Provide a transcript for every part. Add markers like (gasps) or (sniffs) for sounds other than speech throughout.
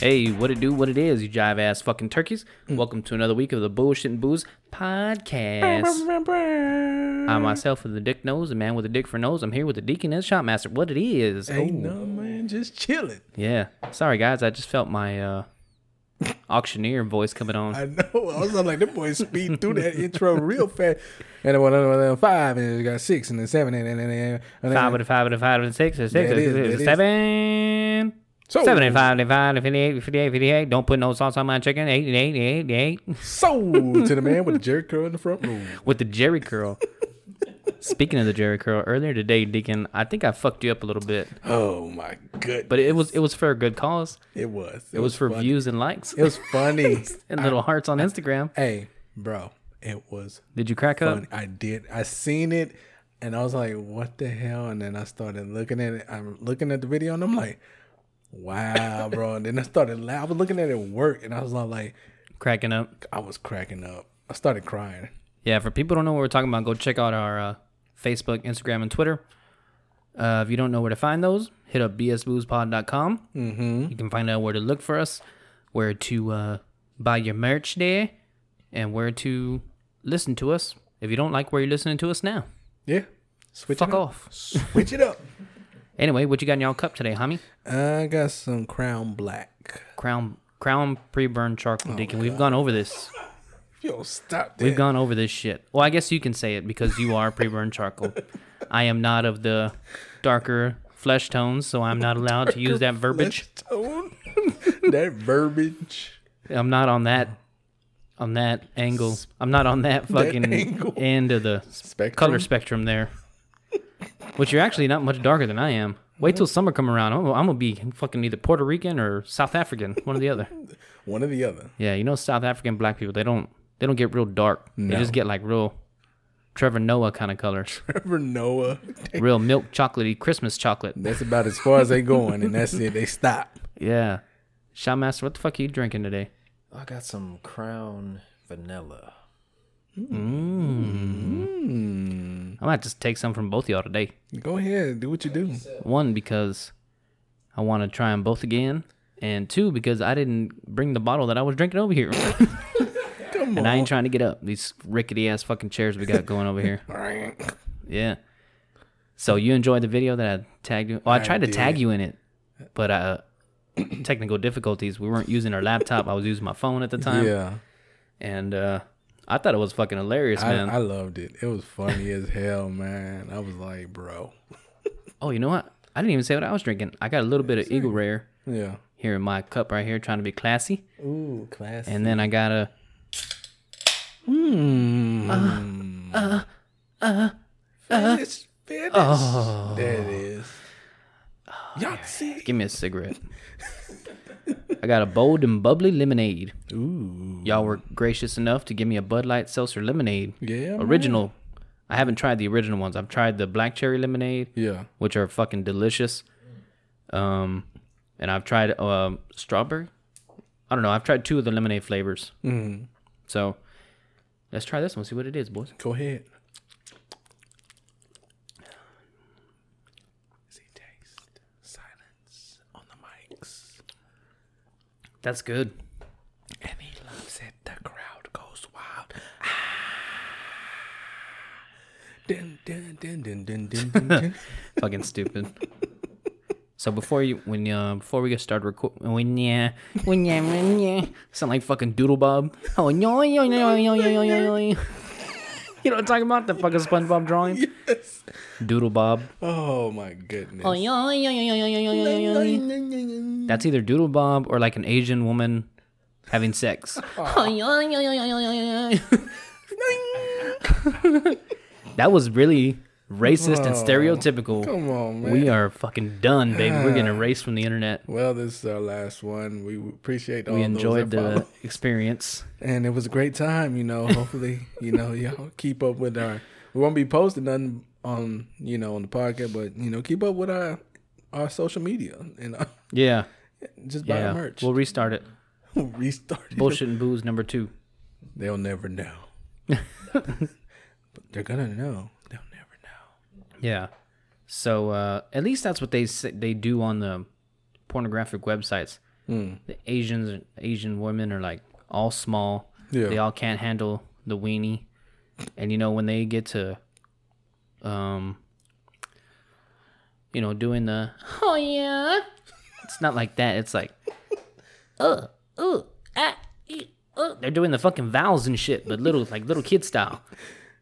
Hey, what it do, what it is, you jive ass fucking turkeys. Welcome to another week of the Bullshit and Booze podcast. I myself with the dick nose, the man with the dick for nose. I'm here with the deacon and Shotmaster. What it is? Ain't Oh, no man, just chilling. yeah. Sorry guys, I just felt my uh auctioneer voice coming on. I know. I was like, that boy speed through that (laughs) intro real fast. And then one another five, and it got six, and then seven, and then and then and then Five with a five with a five with a six, a six, That a is, six, that is. seven. So- Seven and five and five and 58, 58, 58. Don't put no sauce on my chicken. Eight, eight, eight, eight. sold to the man with the jerk curl in the front room. (laughs) with the Jerry curl. Speaking of the Jerry curl, earlier today, Deacon, I think I fucked you up a little bit, Oh my goodness! but it was it was for a good cause. it was. It was for funny. views and likes It was funny. (laughs) and little hearts on Instagram. hey, bro, it was Did you crack up? I did. I seen it, and I was like, "What the hell?" And then I started looking at it. I'm looking at the video, and I'm like, "Wow, bro!" And then I started. La- I was looking at it work, and I was all like, Cracking up. I was cracking up. I started crying. Yeah, for people who don't know what we're talking about, go check out our uh, Facebook, Instagram, and Twitter. Uh, if you don't know where to find those, hit up bsboozepod.com. Mm-hmm. You can find out where to look for us, where to uh, buy your merch there, and where to listen to us if you don't like where you're listening to us now. Yeah, switch Fuck it up. off. Switch it up. Anyway, what you got in y'all cup today, homie? I got some Crown Black. Crown Crown pre-burned charcoal, Deacon. We've gone over this. (laughs) Yo, stop that. We've gone over this shit. Well, I guess you can say it because you are pre-burned charcoal. (laughs) I am not of the darker flesh tones, so I'm not allowed to use that (laughs) verbiage. That verbiage. I'm not on that on that angle. I'm not on that fucking angle. end of the Spectrum. color spectrum there. Which you're actually not much darker than I am. Wait till summer come around. I'm, I'm gonna be fucking either Puerto Rican or South African, one or the other. (laughs) One or the other. Yeah, you know South African black people, they don't they don't get real dark. They just get like real Trevor Noah kind of colors. (laughs) Trevor Noah. (laughs) real milk chocolatey Christmas chocolate. That's about as far as they going, and that's it. They stop. Yeah. Shotmaster, what the fuck are you drinking today? I got some Crown Vanilla. Mm. Mm. I might just take some from both of y'all today. Go ahead, do what you do. One, because I want to try them both again. And two, because I didn't bring the bottle that I was drinking over here. (laughs) Come and I ain't trying to get up. These rickety ass fucking chairs we got going over here. (laughs) Yeah. So you enjoyed the video that I tagged you? Oh, I I tried to tag you in it, but uh, (clears throat) technical difficulties. We weren't using our laptop. I was using my phone at the time. Yeah, And uh, I thought it was fucking hilarious, I, man. I loved it. It was funny as hell, man. I was like, bro. oh, you know what? I didn't even say what I was drinking. I got a little bit of Eagle Rare Yeah. here in my cup right here, trying to be classy. Ooh, class. And then I got a Mmm. finish, finish. Oh. There it is. Y'all see? give me a cigarette. (laughs) I got a bold and bubbly lemonade. Ooh. Y'all were gracious enough to give me a Bud Light Seltzer lemonade. Yeah. man. Original. I haven't tried the original ones. I've tried the black cherry lemonade, Yeah. which are fucking delicious. Um, and I've tried um strawberry. I don't know. I've tried two of the lemonade flavors. Mm. So let's try this one. See what it is, boys. Go ahead. That's good. And he loves it. The crowd goes wild. Fucking stupid. So before you, when uh, before we get started recording, when yeah, when yeah, when yeah, sound like fucking Doodle Bob. Oh no, no, no, no, no, no, no you know what I'm talking about? The fucking SpongeBob drawing? Yes. Doodle Bob. Oh my goodness. That's either Doodle Bob or like an Asian woman having sex. that was really racist and Oh, stereotypical. Come on, man. We are fucking done, baby. We're getting (sighs) erased from the internet. Well, this is our last one. We appreciate all the We enjoyed the follow. (laughs) experience. and it was a great time. You know, hopefully, you know, y'all keep up with our. We won't be posting nothing on you know on the podcast, but you know, keep up with our our social media and uh, Yeah, (laughs) just buy yeah. merch. We'll restart it. (laughs) we'll restart. it. Bullshit and booze number two. They'll never know. but they're gonna know. They'll never know. Yeah. So uh, at least that's what they say, they do on the pornographic websites. Hmm. The Asians, Asian women are like all small. Yeah. They all can't handle the weenie, and you know when they get to, um, you know, doing the oh yeah, it's not like that. It's like, (laughs) uh, uh, ah, ee, uh. They're doing the fucking vowels and shit, but little like little kid style. (laughs)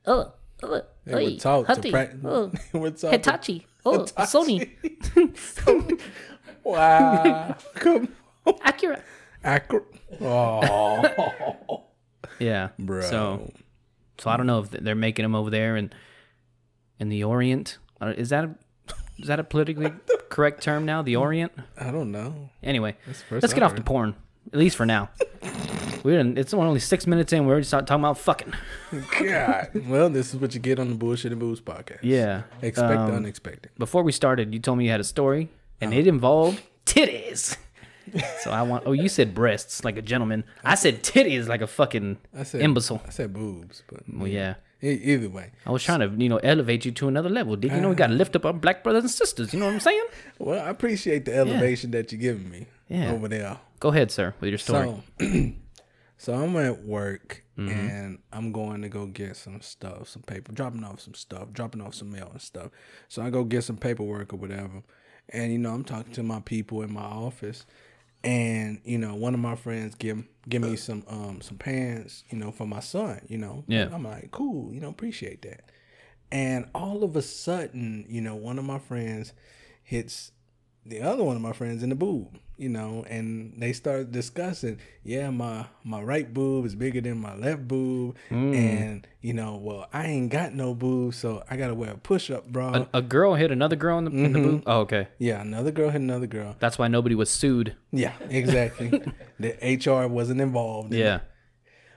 Uh, uh, They would talk to practice. (laughs) they would talk to- Hitachi. Oh, (laughs) Sony. Wow. Come on. Acura. Acro- (laughs) Oh, Yeah. bro. So, so I don't know if they're making them over there in in the Orient. Uh, Is that a, is that a politically correct term now? The Orient. I don't know. Anyway, let's get I off the porn. At least for now. We're in, it's only six minutes in. We already start talking about fucking. God. well, this is what you get on the Bullshit and Booze podcast. Yeah. Expect the Um, unexpected. Before we started, you told me you had a story, and Uh-huh. it involved titties. (laughs) so I want. Oh, you said breasts like a gentleman. I said titties like a fucking I said imbecile. I said boobs, but Well, yeah. e- either way. I was trying to, you know, elevate you to another level. Did you know we got to lift up our black brothers and sisters? You know what I'm saying? (laughs) Well, I appreciate the elevation that you're giving me Yeah. over there. Go ahead, sir, with your story. So, (clears throat) so I'm at work Mm-hmm. and I'm going to go get some stuff, some paper, dropping off some stuff, dropping off some mail and stuff. So I go get some paperwork or whatever, and you know I'm talking to my people in my office, and you know one of my friends give give me some um some pants, you know, for my son, you know. Yeah. I'm like, cool, you know, appreciate that. And all of a sudden, you know, one of my friends hits the other one of my friends in the boob, you know, and they started discussing, yeah, my my right boob is bigger than my left boob, Mm. and you know, well, I ain't got no boob, so I gotta wear a push up bra. A, a girl hit another girl in the, in the Mm-hmm. boob. Oh, okay. yeah, another girl hit another girl. That's why nobody was sued. Yeah, exactly. (laughs) the HR wasn't involved. in it. Yeah.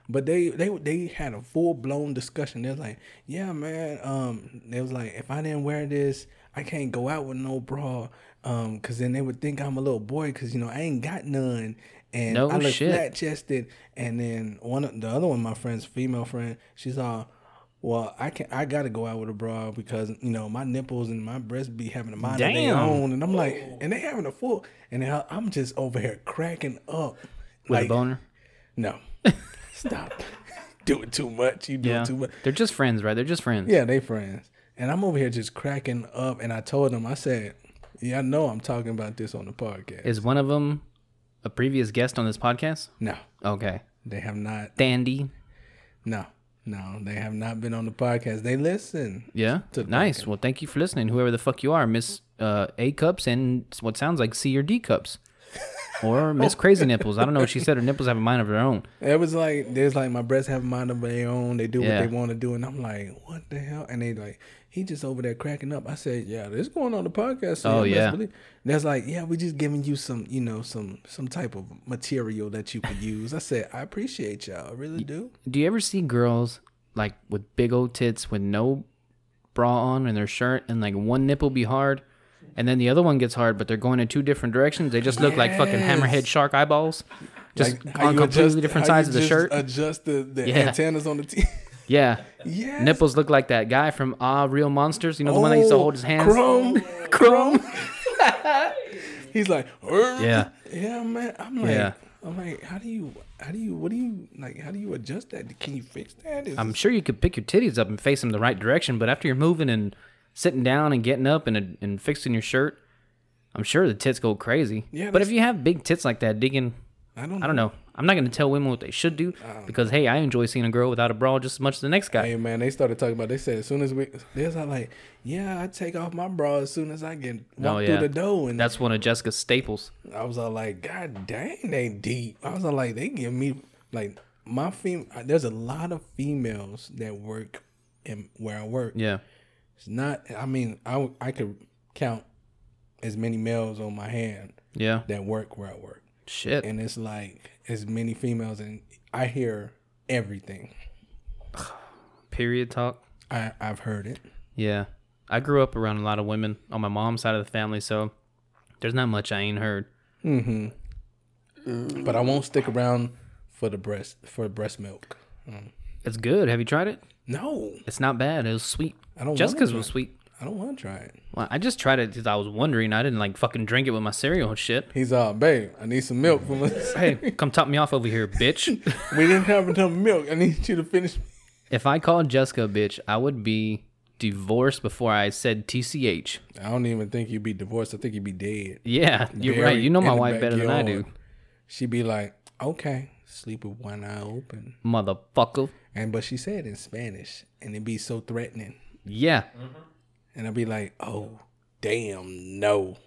But they they they had a full blown discussion. They're like, yeah, man. Um, they was like, if I didn't wear this, I can't go out with no bra. Um, cause then they would think I'm a little boy, cause you know I ain't got none, and No I look shit. flat chested. And then one of the other one, my friend's female friend, she's all. Well, I can I gotta go out with a bra because you know my nipples and my breasts be having a mind of their own, and I'm like, and they having a full, and I- I'm just over here cracking up. With a boner. No. (laughs) Stop. doing too much. You doing Yeah. too much. They're just friends, right? They're just friends. Yeah, they friends. And I'm over here just cracking up. And I told them, I said, yeah, I know I'm talking about this on the podcast. Is one of them a previous guest on this podcast? no, Okay. they have not. Dandy. No, no, they have not been on the podcast. They listen. Yeah. Nice. podcast. Well, thank you for listening. Whoever the fuck you are, Miss uh, A cups and what sounds like C or D cups. Or (laughs) oh. Miss Crazy Nipples. I don't know what she said. Her nipples have a mind of their own. It was like, there's like my breasts have a mind of their own. They do Yeah. what they want to do. And I'm like, what the hell? And they like, he just over there cracking up. I said, yeah, this going on the podcast. So Oh, yeah. That's like, yeah, we're just giving you some, you know, some some type of material that you could use. I said, I appreciate y'all. I really do. Do you ever see girls like with big old tits with no bra on and their shirt and like one nipple be hard and then the other one gets hard but they're going in two different directions? They just look like fucking hammerhead shark eyeballs. Just Like, on completely adjust- different sides of the shirt. Adjust the, the Yeah. antennas on the T. (laughs) yeah. yes. Nipples look like that guy from Ah Real Monsters. You know the one that used to hold his hands? Krumm. (laughs) Krumm. (laughs) He's like, Yeah. yeah, man. I'm like, Yeah. I'm like, how do you, how do you, what do you like? How do you adjust that? Can you fix that? Is I'm sure you could pick your titties up and face them the right direction, but after you're moving and sitting down and getting up and and fixing your shirt, I'm sure the tits go crazy. Yeah, but if you have big tits like that, digging, I don't, I don't know. I'm not gonna tell women what they should do because hey, I enjoy seeing a girl without a bra just as much as the next guy. Hey man, they started talking about. They said as soon as we, they was like, yeah, I take off my bra as soon as I get walk Oh, yeah. through the door, and That's one of Jessica's staples. I was all like, God dang, they deep. I was all like, they give me like my fem. There's a lot of females that work in where I work. Yeah. It's not. I mean, I I could count as many males on my hand Yeah. that work where I work, Shit. and it's like as many females, and I hear everything. (sighs) Period talk. I I've heard it. Yeah. I grew up around a lot of women on my mom's side of the family, so there's not much I ain't heard. Mm-hmm. but I won't stick around for the breast for breast milk. Mm. It's good. Have you tried it? No, It's not bad. It was sweet. I don't. Jessica's was sweet. I don't want to try it. Well, I just tried it because I was wondering. I didn't like fucking drink it with my cereal and shit. He's all, babe. I need some milk from us. (laughs) Hey, come top me off over here, bitch. (laughs) we didn't have enough milk. I need you to finish. if I called Jessica a bitch, I would be divorced before I said TCH. I don't even think you'd be divorced. I think you'd be dead. Yeah, you're Buried right. You know my wife better than I do. She'd be like, okay, sleep with one eye open. motherfucker. And but she said in Spanish, and it'd be so threatening. Yeah, And I'd be like, oh, damn, no,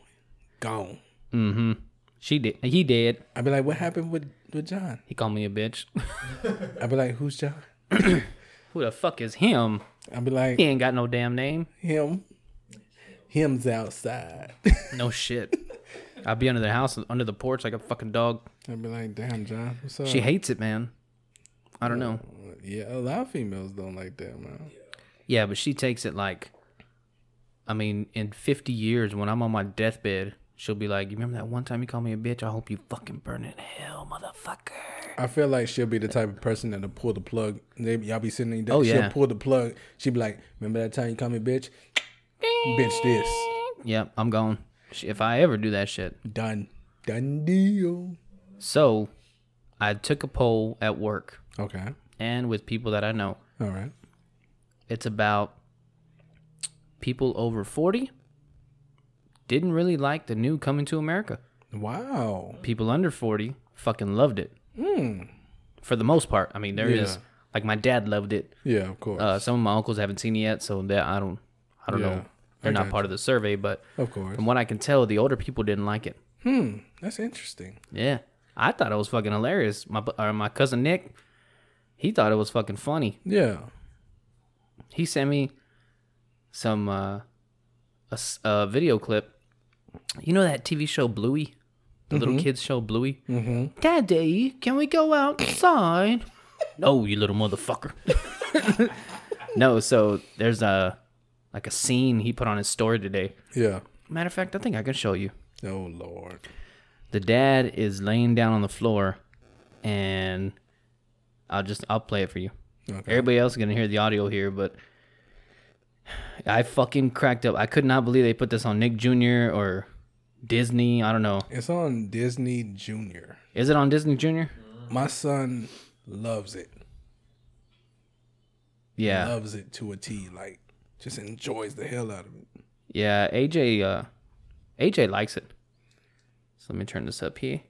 gone. Mm-hmm. She did. He did. I'd be like, what happened with with John? He called me a bitch. (laughs) I'd be like, who's John? (clears throat) Who the fuck is him? I'd be like, He ain't got no damn name. him. Him's outside. (laughs) No shit. I'd be under the house, under the porch like a fucking dog. I'd be like, damn, John, what's up? She hates it, man. I don't know. Yeah, a lot of females don't like that, man. Yeah, but she takes it like, I mean, in 50 years, when I'm on my deathbed, she'll be like, You remember that one time you called me a bitch? I hope you fucking burn in hell, motherfucker. I feel like she'll be the type of person that'll pull the plug. They, y'all be sitting there. Oh, she'll yeah. pull the plug. She'll be like, remember that time you called me bitch? bitch this. Yep, I'm gone. If I ever do that shit. Done. Done deal. So, I took a poll at work Okay. And with people that I know. All right. It's about people over 40 didn't really like the new Coming to America. Wow. People under 40 fucking loved it. For the most part. I mean, there is Hmm. Yeah. like my dad loved it. Yeah, of course. Uh, some of my uncles haven't seen it yet, so that I don't, I don't Yeah, know. They're I not part of the survey, but of course. from what I can tell, the older people didn't like it. Hmm. That's interesting. Yeah, I thought it was fucking hilarious. My or my cousin Nick, he thought it was fucking funny. Yeah. He sent me some uh, a, a video clip. You know that TV show Bluey, the little kids show Bluey. Mm-hmm. Daddy, can we go outside? (laughs) no, you little motherfucker. (laughs) no, so there's a like a scene he put on his story today. Yeah. Matter of fact, I think I can show you. Oh Lord. The dad is laying down on the floor, and I'll just I'll play it for you. Okay. Everybody else is gonna hear the audio here, but I fucking cracked up. I could not believe they put this on Nick Jr. or Disney. I don't know. It's on Disney Junior. Is it on Disney Jr.? My son loves it. Yeah, Loves it to a T. Like just enjoys the hell out of it. yeah. AJ, uh, AJ likes it. So let me turn this up here.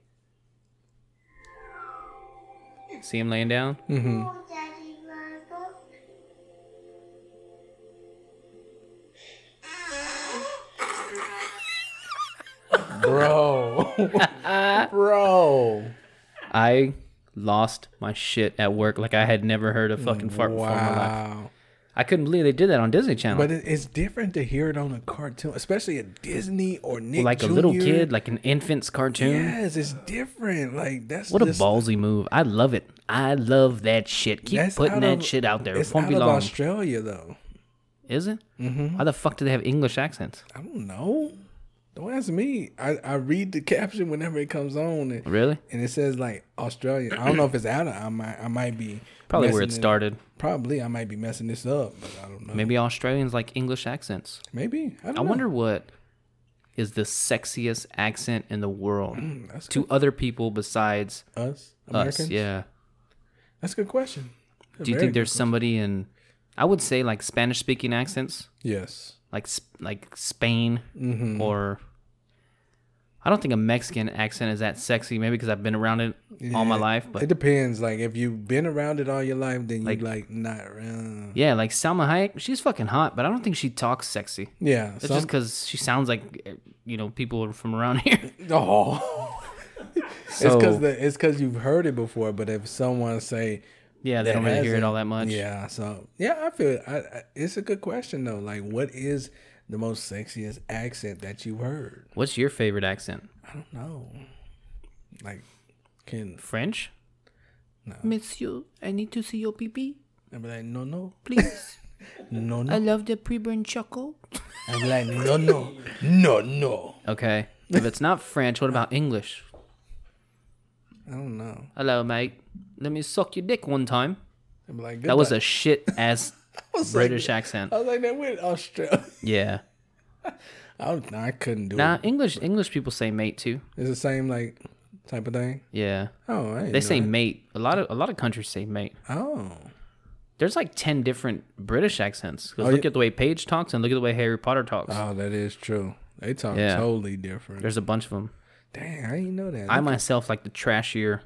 See him laying down. Robot. Bro. (laughs) Bro. I lost my shit at work like I had never heard a fucking fart before in my life. I couldn't believe they did that on Disney Channel. But it's different to hear it on a cartoon, especially a Disney or Nick like a little kid, like an infant's cartoon. Yes, it's different. Like that's What a ballsy move. I love it. I love that shit. Keep putting that of- shit out there. it won't out be of long. Australia though. Is it? Mm-hmm. Why the fuck do they have English accents? I don't know. Don't ask me. I, I read the (laughs) caption whenever it comes on, and, Really? and it says like Australia. I don't know if it's out of. I might I might be Probably where it started. Probably I might be messing this up, but I don't know. Maybe Australians like English accents. Maybe I don't I wonder what is the sexiest accent in the world Mm, to other people besides us Americans. us. Yeah. that's a good question. A Do you think good there's somebody in? I would say like Spanish speaking accents, Yes. like like Spain Mm-hmm. or. I don't think a Mexican accent is that sexy. Maybe because I've been around it all my life, but it depends. Like if you've been around it all your life, then you Like- like not around. yeah, like Salma Hayek, she's fucking hot, but I don't think she talks sexy. Yeah. It's some- just because she sounds like you know people from around (laughs) here. oh. (laughs) it's because it's because you've heard it before. But if someone say Yeah, they don't really hear it all that much. Yeah, so yeah, I feel I, I, it's a good question though. Like, what is the most sexiest accent that you've heard? What's your favorite accent? I don't know. Like, can French? No. Monsieur, I need to see your pee pee, I be like, no, no, please. (laughs) no, no. I love the pre-burned chocolate. I be like, no, no, no, no. Okay. If it's not French, what about English? I don't know. Hello, mate. Let me suck your dick one time. I be like, That was a shit ass (laughs) Was like- British accent. I was like, that went Australia. (laughs) Yeah. I, was, I couldn't do Nah, it. English English people say mate too. It's the same like type of thing. Yeah. Oh, They say that. mate. A lot of a lot of countries say mate. Oh, There's like ten different British accents. Oh, look yeah. at the way Paige talks and look at the way Harry Potter talks. oh, that is true. They talk Yeah. totally different. There's a bunch of them. Dang, I didn't know that. I myself like the trashier,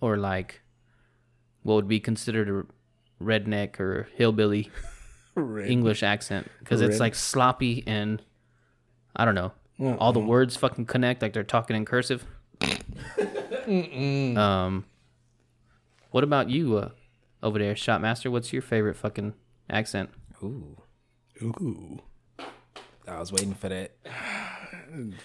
or like, what would be considered a redneck or hillbilly (laughs) Red- English accent because it's Red- like sloppy and I don't know. Uh-uh. All the words fucking connect like they're talking in cursive. um, what about you uh, over there, Shotmaster? What's your favorite fucking accent? Ooh, Ooh, I was waiting for that. (sighs)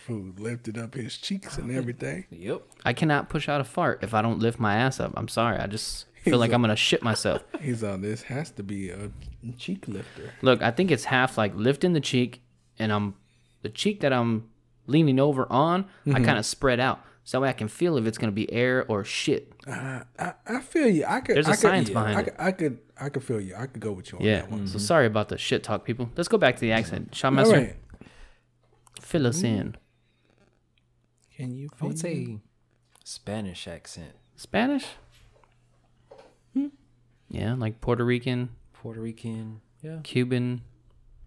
food lifted up his cheeks and everything. Yep. I cannot push out a fart if I don't lift my ass up. I'm sorry. I just feel like I'm gonna shit myself. (laughs) He's on. This has to be a cheek lifter. Look, I think it's half like lifting the cheek, and I'm the cheek that I'm leaning over on. Mm-hmm. I kind of spread out so that way I can feel if it's gonna be air or shit. I, I, I feel you. I could. There's a I could, science yeah, behind I it. Could, I could. I could feel you. I could go with you on Yeah. that one. So sorry about the shit talk, people. Let's go back to the accent. All Shotmaster, right. fill us in. Can you? I would say Spanish accent. Spanish? Yeah, like Puerto Rican, Puerto Rican. Yeah. Cuban.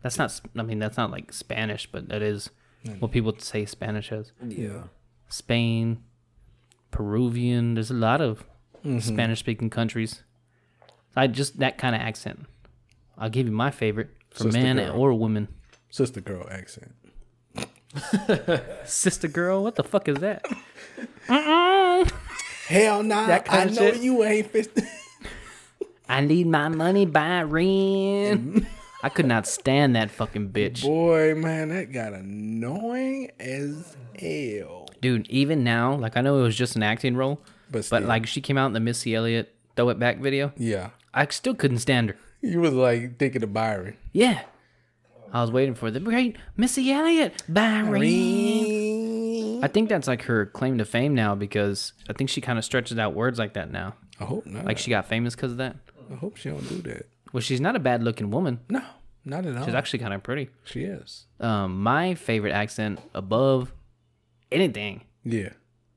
That's not. I mean, that's not like Spanish, but that is what people say Spanish as. Yeah. Spain, Peruvian. There's a lot of mm-hmm. Spanish-speaking countries. I just that kind of accent. I'll give you my favorite for Sister man girl. or woman. sister girl accent? (laughs) Sister girl, what the fuck is that? (laughs) Hell nah. That kinda I know shit? you ain't fist. (laughs) I need my money by rent. (laughs) I could not stand that fucking bitch. Boy, man, that got annoying as hell. Dude, even now, like I know it was just an acting role, But but like she came out in the Missy Elliott throw it back video. Yeah, I still couldn't stand her. you was like thinking of Byron. Yeah. I was waiting for the great Missy Elliott. Byron. I think that's like her claim to fame now because I think she kind of stretches out words like that now. I hope not. Like she got famous because of that. I hope she don't do that. Well, she's not a bad looking woman. No, not at all. She's actually kind of pretty. she is. Um, my favorite accent above anything, Yeah,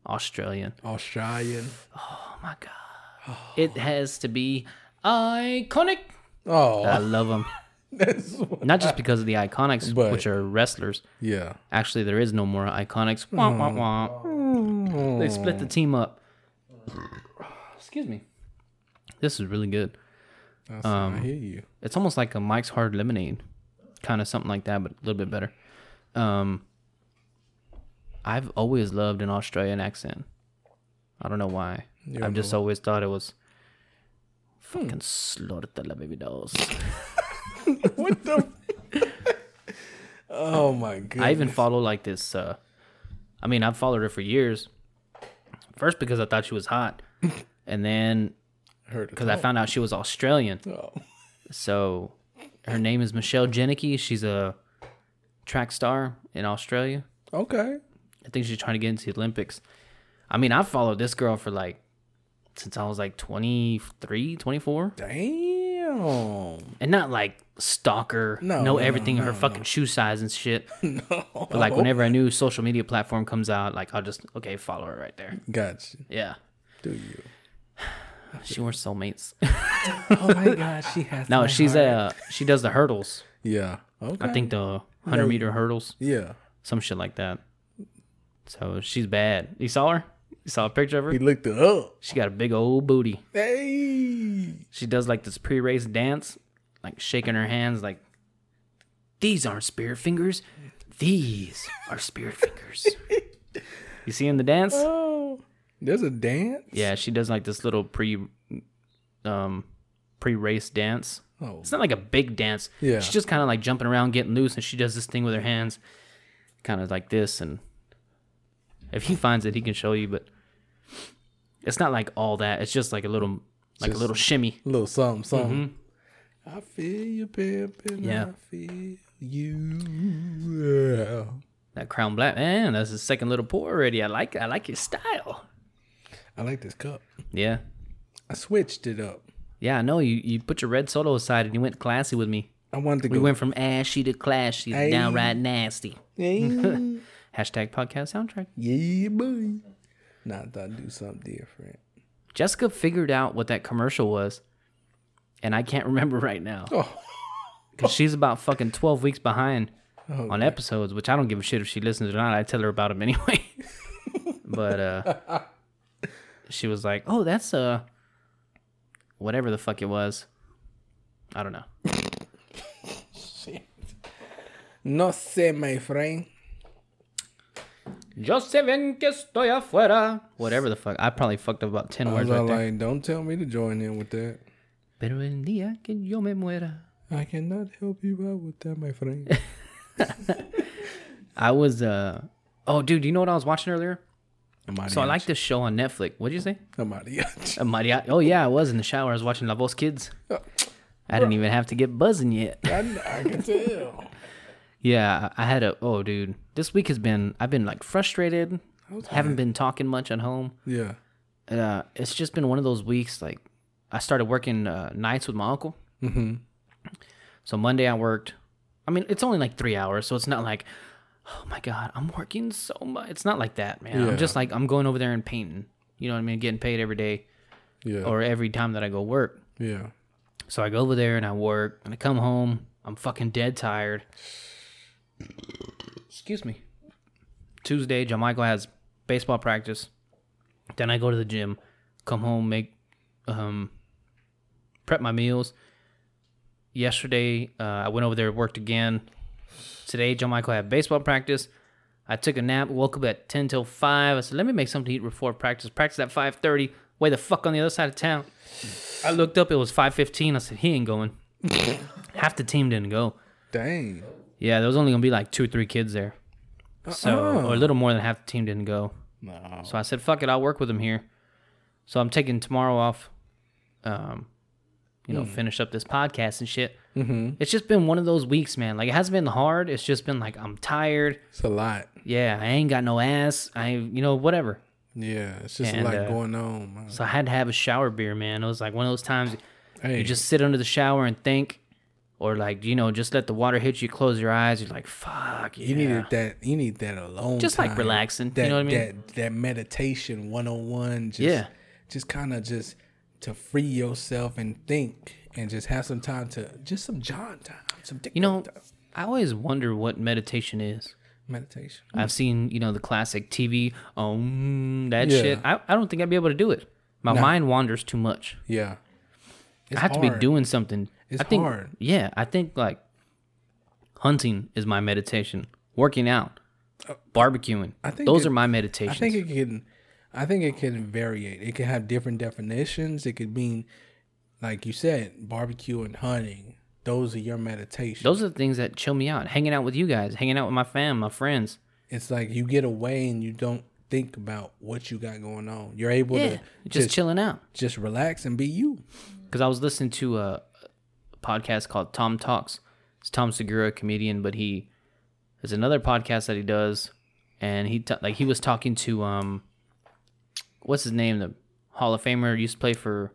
Australian. Australian. Oh my god. It has to be iconic. Oh, I love them. (laughs) Not just because of the IIconics, But- which are wrestlers. yeah. Actually, there is no more IIconics. Wah, wah, wah. They split the team up. Excuse me. This is really good. That's, Um, I hear you. It's almost like a Mike's Hard Lemonade, kind of something like that, but a little bit better. Um, I've always loved an Australian accent. I don't know why. Yeah, I've just always thought it was fucking slaughter the baby dolls. (laughs) (laughs) What the? oh my god. I even follow like this. Uh, I mean, I've followed her for years. First because I thought she was hot, (laughs) and then heard because I found out she was Australian. Oh. So her name is Michelle Jenneke. She's a track star in Australia. Okay. I think she's trying to get into the Olympics. I mean, I've followed this girl for like since I was like 23, 24. Damn. And not like stalker, No, know no, no, everything, her no, fucking shoe size and shit. (laughs) No. But like whenever a new social media platform comes out, like I'll just okay, follow her right there. Gotcha. Yeah. Do you? She wears soulmates. Oh my god, she has. no, my she's heart. a she does the hurdles. Yeah. Okay. I think the hundred meter hurdles, Yeah. some shit like that. So she's bad. You saw her? You saw a picture of her? He looked it up. She got a big old booty. Hey. She does like this pre-race dance, like shaking her hands, like these aren't spirit fingers, these are spirit fingers. (laughs) you see in the dance? Oh. There's a dance. Yeah, she does like this little pre um, pre-race dance. Oh, It's not like a big dance. Yeah. She's just kind of like jumping around, getting loose, and she does this thing with her hands, kind of like this. And if he finds it, he can show you. But it's not like all that. It's just like a little, like a little shimmy. a little something, something. I feel you, pimpin'. Mm-hmm. Yeah. I feel you. Yeah. That crown black man. That's his second little pour already. I like. I like your style. I like this cup. Yeah. I switched it up. Yeah, I know you. You put your red solo aside and you went classy with me. I wanted to We go. went from ashy to classy, to downright nasty. yeah, (laughs) Hashtag podcast soundtrack. yeah, boy. Nah, I thought I'd do something different. Jessica figured out what that commercial was, and I can't remember right now Oh, because she's about fucking twelve weeks behind Oh, on episodes, which I don't give a shit if she listens or not. I tell her about them anyway. (laughs) but uh, she was like, "Oh, that's uh, whatever the fuck it was." I don't know. Shit. (laughs) no sé, my friend. Yo sé bien que estoy afuera. Whatever the fuck. I probably fucked up about ten I words right there. like, don't tell me to join in with that. Pero el día que yo me muera. I cannot help you out with that, my friend. (laughs) I was uh oh dude, do you know what I was watching earlier? So I like this show on Netflix. What'd you say? Out of A Maria- Oh yeah, I was in the shower. I was watching La Voz Kids. I didn't even have to get buzzing yet. I, I can tell. (laughs) Yeah, I I had a oh dude. This week has been I've been like frustrated. Haven't been talking much at home. Yeah. Uh it's just been one of those weeks like I started working uh, nights with my uncle. Mm-hmm. So Monday I worked. I mean, it's only like three hours, so it's not like, oh my god, I'm working so much. It's not like that, man. Yeah. I'm just like I'm going over there and painting. You know what I mean? Getting paid every day Yeah. or every time that I go work. yeah. So I go over there and I work, and I come home. I'm fucking dead tired. (sniffs) Excuse me. Tuesday, John Michael has baseball practice. Then I go to the gym, come home, make, um, prep my meals. Yesterday, uh, I went over there, worked again. Today, John Michael had baseball practice. I took a nap, woke up at ten till five. I said, "Let me make something to eat before practice." Practice at five thirty. Way the fuck on the other side of town. I looked up; it was five fifteen. I said, "He ain't going." (laughs) Half the team didn't go. Dang. Yeah, there was only gonna be like two or three kids there. So, or a little more than half the team didn't go. No. So I said, "Fuck it, I'll work with him here." So I'm taking tomorrow off. Um, you know, finish up this podcast and shit. Mm-hmm. It's just been one of those weeks, man. Like it hasn't been hard. It's just been like I'm tired. It's a lot. Yeah, I ain't got no ass. I, you know, whatever. Yeah. It's just And, a lot uh, going on, man. So I had to have a shower beer, man. It was like one of those times Hey. you just sit under the shower and think, or like you know, just let the water hit you. Close your eyes. You're like, fuck. Yeah. You needed that. You need that alone. Just like time. relaxing, you know what I mean? That that meditation one on one. Just, Yeah. Just kind of just to free yourself and think and just have some time to just some John time, some dick You know, time. I always wonder what meditation is. meditation. I've seen, you know, the classic TV, um, that Yeah. shit. I, I don't think I'd be able to do it. My Nah. mind wanders too much. Yeah. It's I have to be doing something. It's I think, hard. Yeah, I think like hunting is my meditation. Working out, barbecuing. Uh, I think those it- are my meditations. I think it can. I think it can vary. It can have different definitions. It could mean, like you said, barbecue and hunting. Those are your meditations. those are the things that chill me out. Hanging out with you guys, hanging out with my fam, my friends. it's like you get away and you don't think about what you got going on. You're able Yeah, to just, just chilling out. just relax and be you. because I was listening to a podcast called Tom Talks. It's Tom Segura, a comedian, but he there's another podcast that he does, and he ta- like he was talking to um, what's his name, the Hall of Famer used to play for,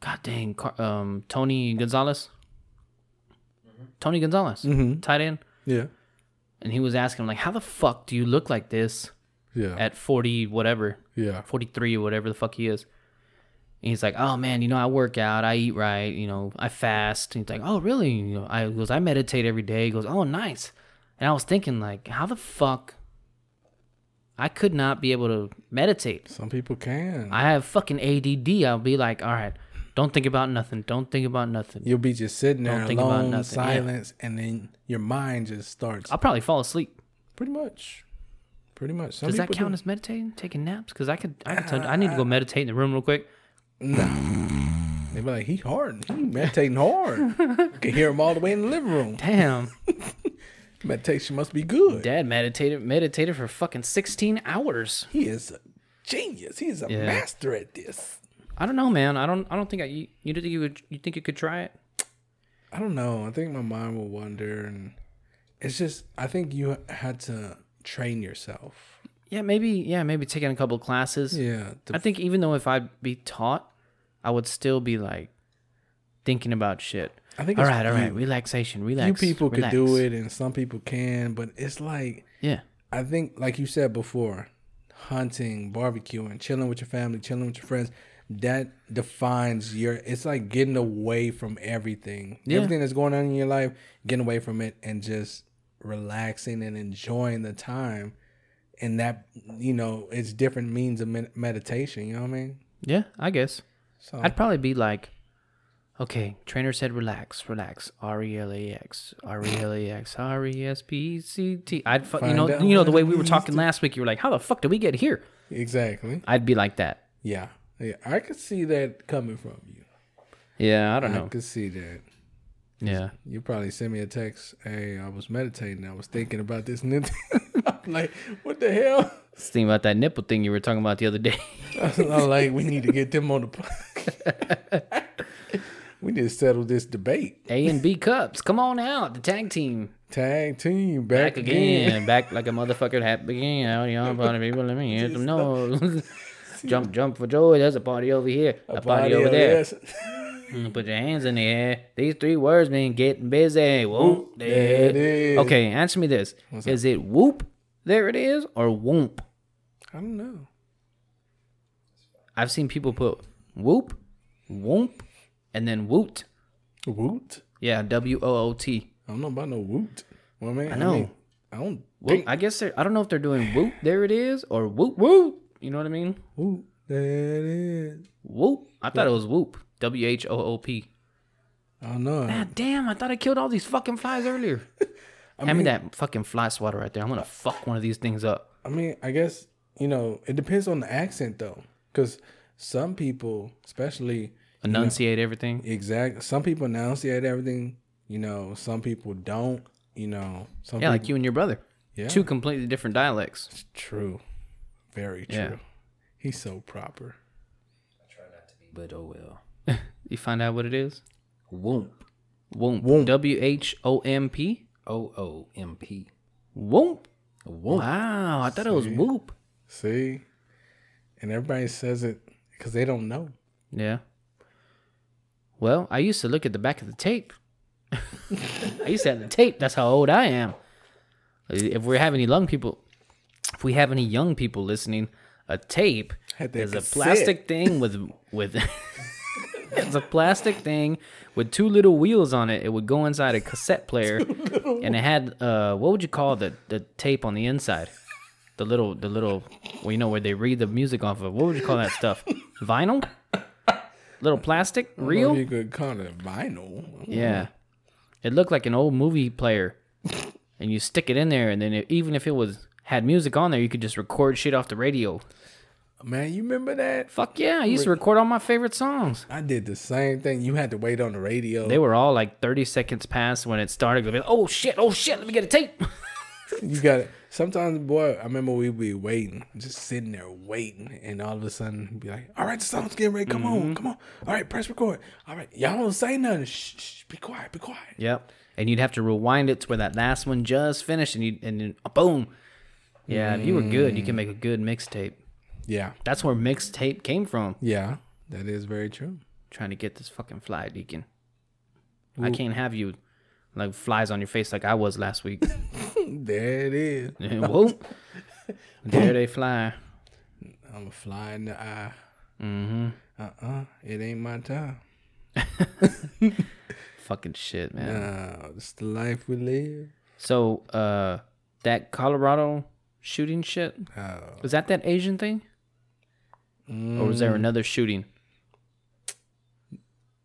God dang, Car- um, Tony Gonzalez. Tony Gonzalez, tight end, Yeah. and he was asking him like, "How the fuck do you look like this Yeah. at forty whatever?" yeah. 43 or whatever the fuck he is. And he's like, oh man, you know, I work out, I eat right, you know, I fast. And he's like, oh really? You know, I he goes, I meditate every day. He goes, oh nice. And I was thinking, like, how the fuck? I could not be able to meditate. Some people can. I have fucking ADD. I'll be like, all right, don't think about nothing. Don't think about nothing. You'll be just sitting there Don't alone, nothing, yeah. silence, and then your mind just starts. I'll probably fall asleep. Pretty much. Pretty much. Some Does that count do. as meditating? Taking naps? Because I could, I could. tell- I need to go (laughs) meditate in the room real quick. No. They be like, he hard. He meditating hard. (laughs) you can hear him all the way in the living room. Damn. (laughs) Meditation must be good. Dad meditated meditated for fucking 16 hours. He is a genius. He is a Yeah. master at this. I don't know, man. I don't I don't think I you, you don't think you would you think you could try it? I don't know. I think my mind will wander, and it's just. I think you had to train yourself. Yeah, maybe yeah, maybe taking a couple classes. Yeah. I think even though if I'd be taught, I would still be like thinking about shit. I think all right, all right, relaxation, few relax. people relax. could do it, and some people can, but it's like Yeah, I think, like you said before, hunting, barbecuing, chilling with your family, chilling with your friends, that defines your. It's like getting away from everything, Yeah. everything that's going on in your life, getting away from it, and just relaxing and enjoying the time. And that, you know, it's different means of meditation. You know what I mean? yeah, I guess. So I'd probably be like, okay, trainer said relax, relax. R E L A X, R E L A X, R E S P C T. I'd fu- you know you know the way we were talking to- last week. You were like, how the fuck did we get here? exactly. I'd be like that. Yeah, yeah. I could see that coming from you. Yeah, I don't I know. I could see that. Yeah, You probably send me a text. Hey, I was meditating. I was thinking about this. (laughs) I'm like, what the hell? Just thinking about that nipple thing you were talking about the other day. (laughs) I'm like, we need to get them on the. (laughs) we need to settle this debate. A and B cups, come on out, the tag team. Tag team back, back again. again, back like a motherfucker happy again. Out y'all (laughs) party people, let me hear some noise. jump, jump for joy. There's a party over here, a, party, over there. (laughs) Mm, Put your hands in the air. These three words mean getting busy. Whoop, there there. it is. Okay, answer me this: Is it whoop? There it is, or whoop? I don't know. I've seen people put whoop, whoop, and then woot. Woot. Yeah, W O O T. I don't know about no woot. Well, man, I know. mean, I don't think I guess they're. I don't know if they're doing whoop. There it is, or whoop whoop. You know what I mean? woot. There it is. Whoop. I thought it was whoop. W H O O P. I don't know. God damn, I thought I killed all these fucking flies earlier. (laughs) Hand me that fucking fly swatter right there. I'm gonna fuck one of these things up. I mean, I guess you know it depends on the accent though, because some people, especially Enunciate everything. Exactly. some people enunciate everything. You know, some people don't. You know, some Yeah, people, like you and your brother. Yeah. Two completely different dialects. It's True, very true. Yeah. He's so proper. I try not to be, but oh well. (laughs) You find out what it is? Womp. Womp. Womp. W H O M P. O O M P. Womp. Womp. Wow, I thought it was whoop. See, and everybody says it because they don't know. Yeah. Well, I used to look at the back of the tape. I used to have the tape. That's how old I am. If we have any young people, if we have any young people listening, a tape is a plastic thing with with. (laughs) it's a plastic thing with two little wheels on it. It would go inside a cassette player, and it had uh, what would you call the the tape on the inside? The little the little, well, you know where they read the music off of. What would you call that stuff? Vinyl. Little plastic, real. you could call it vinyl. Yeah. It looked like an old movie player. (laughs) and you stick it in there and then it, even if it was had music on there, you could just record shit off the radio. Man, you remember that? Fuck yeah, I used to record all my favorite songs. I did the same thing. You had to wait on the radio. They were all like 30 seconds past when it started. Like, oh shit, oh shit, let me get a tape. (laughs) You got it. Sometimes, boy, I remember we'd be waiting, just sitting there waiting, and all of a sudden, be like, "All right, the song's getting ready. Come on, mm-hmm. come on. All right, press record. All right, y'all don't say nothing. Shh, shh, be quiet, be quiet." yep. And you'd have to rewind it to where that last one just finished and you and then boom. Yeah, if you were good, you can make a mm. good mixtape. Yeah, That's where mixtape came from. yeah, that is very true. trying to get this fucking fly, Deacon. I can't have you like flies on your face like I was last week. (laughs) There it is. Whoop. (laughs) There they fly. I'm a fly in the eye. Mm-hmm. Uh uh it ain't my time. (laughs) Fucking shit, man. No, it's the life we live. So, uh, that Colorado shooting shit Oh, was that that Asian thing, or was there Mm. another shooting?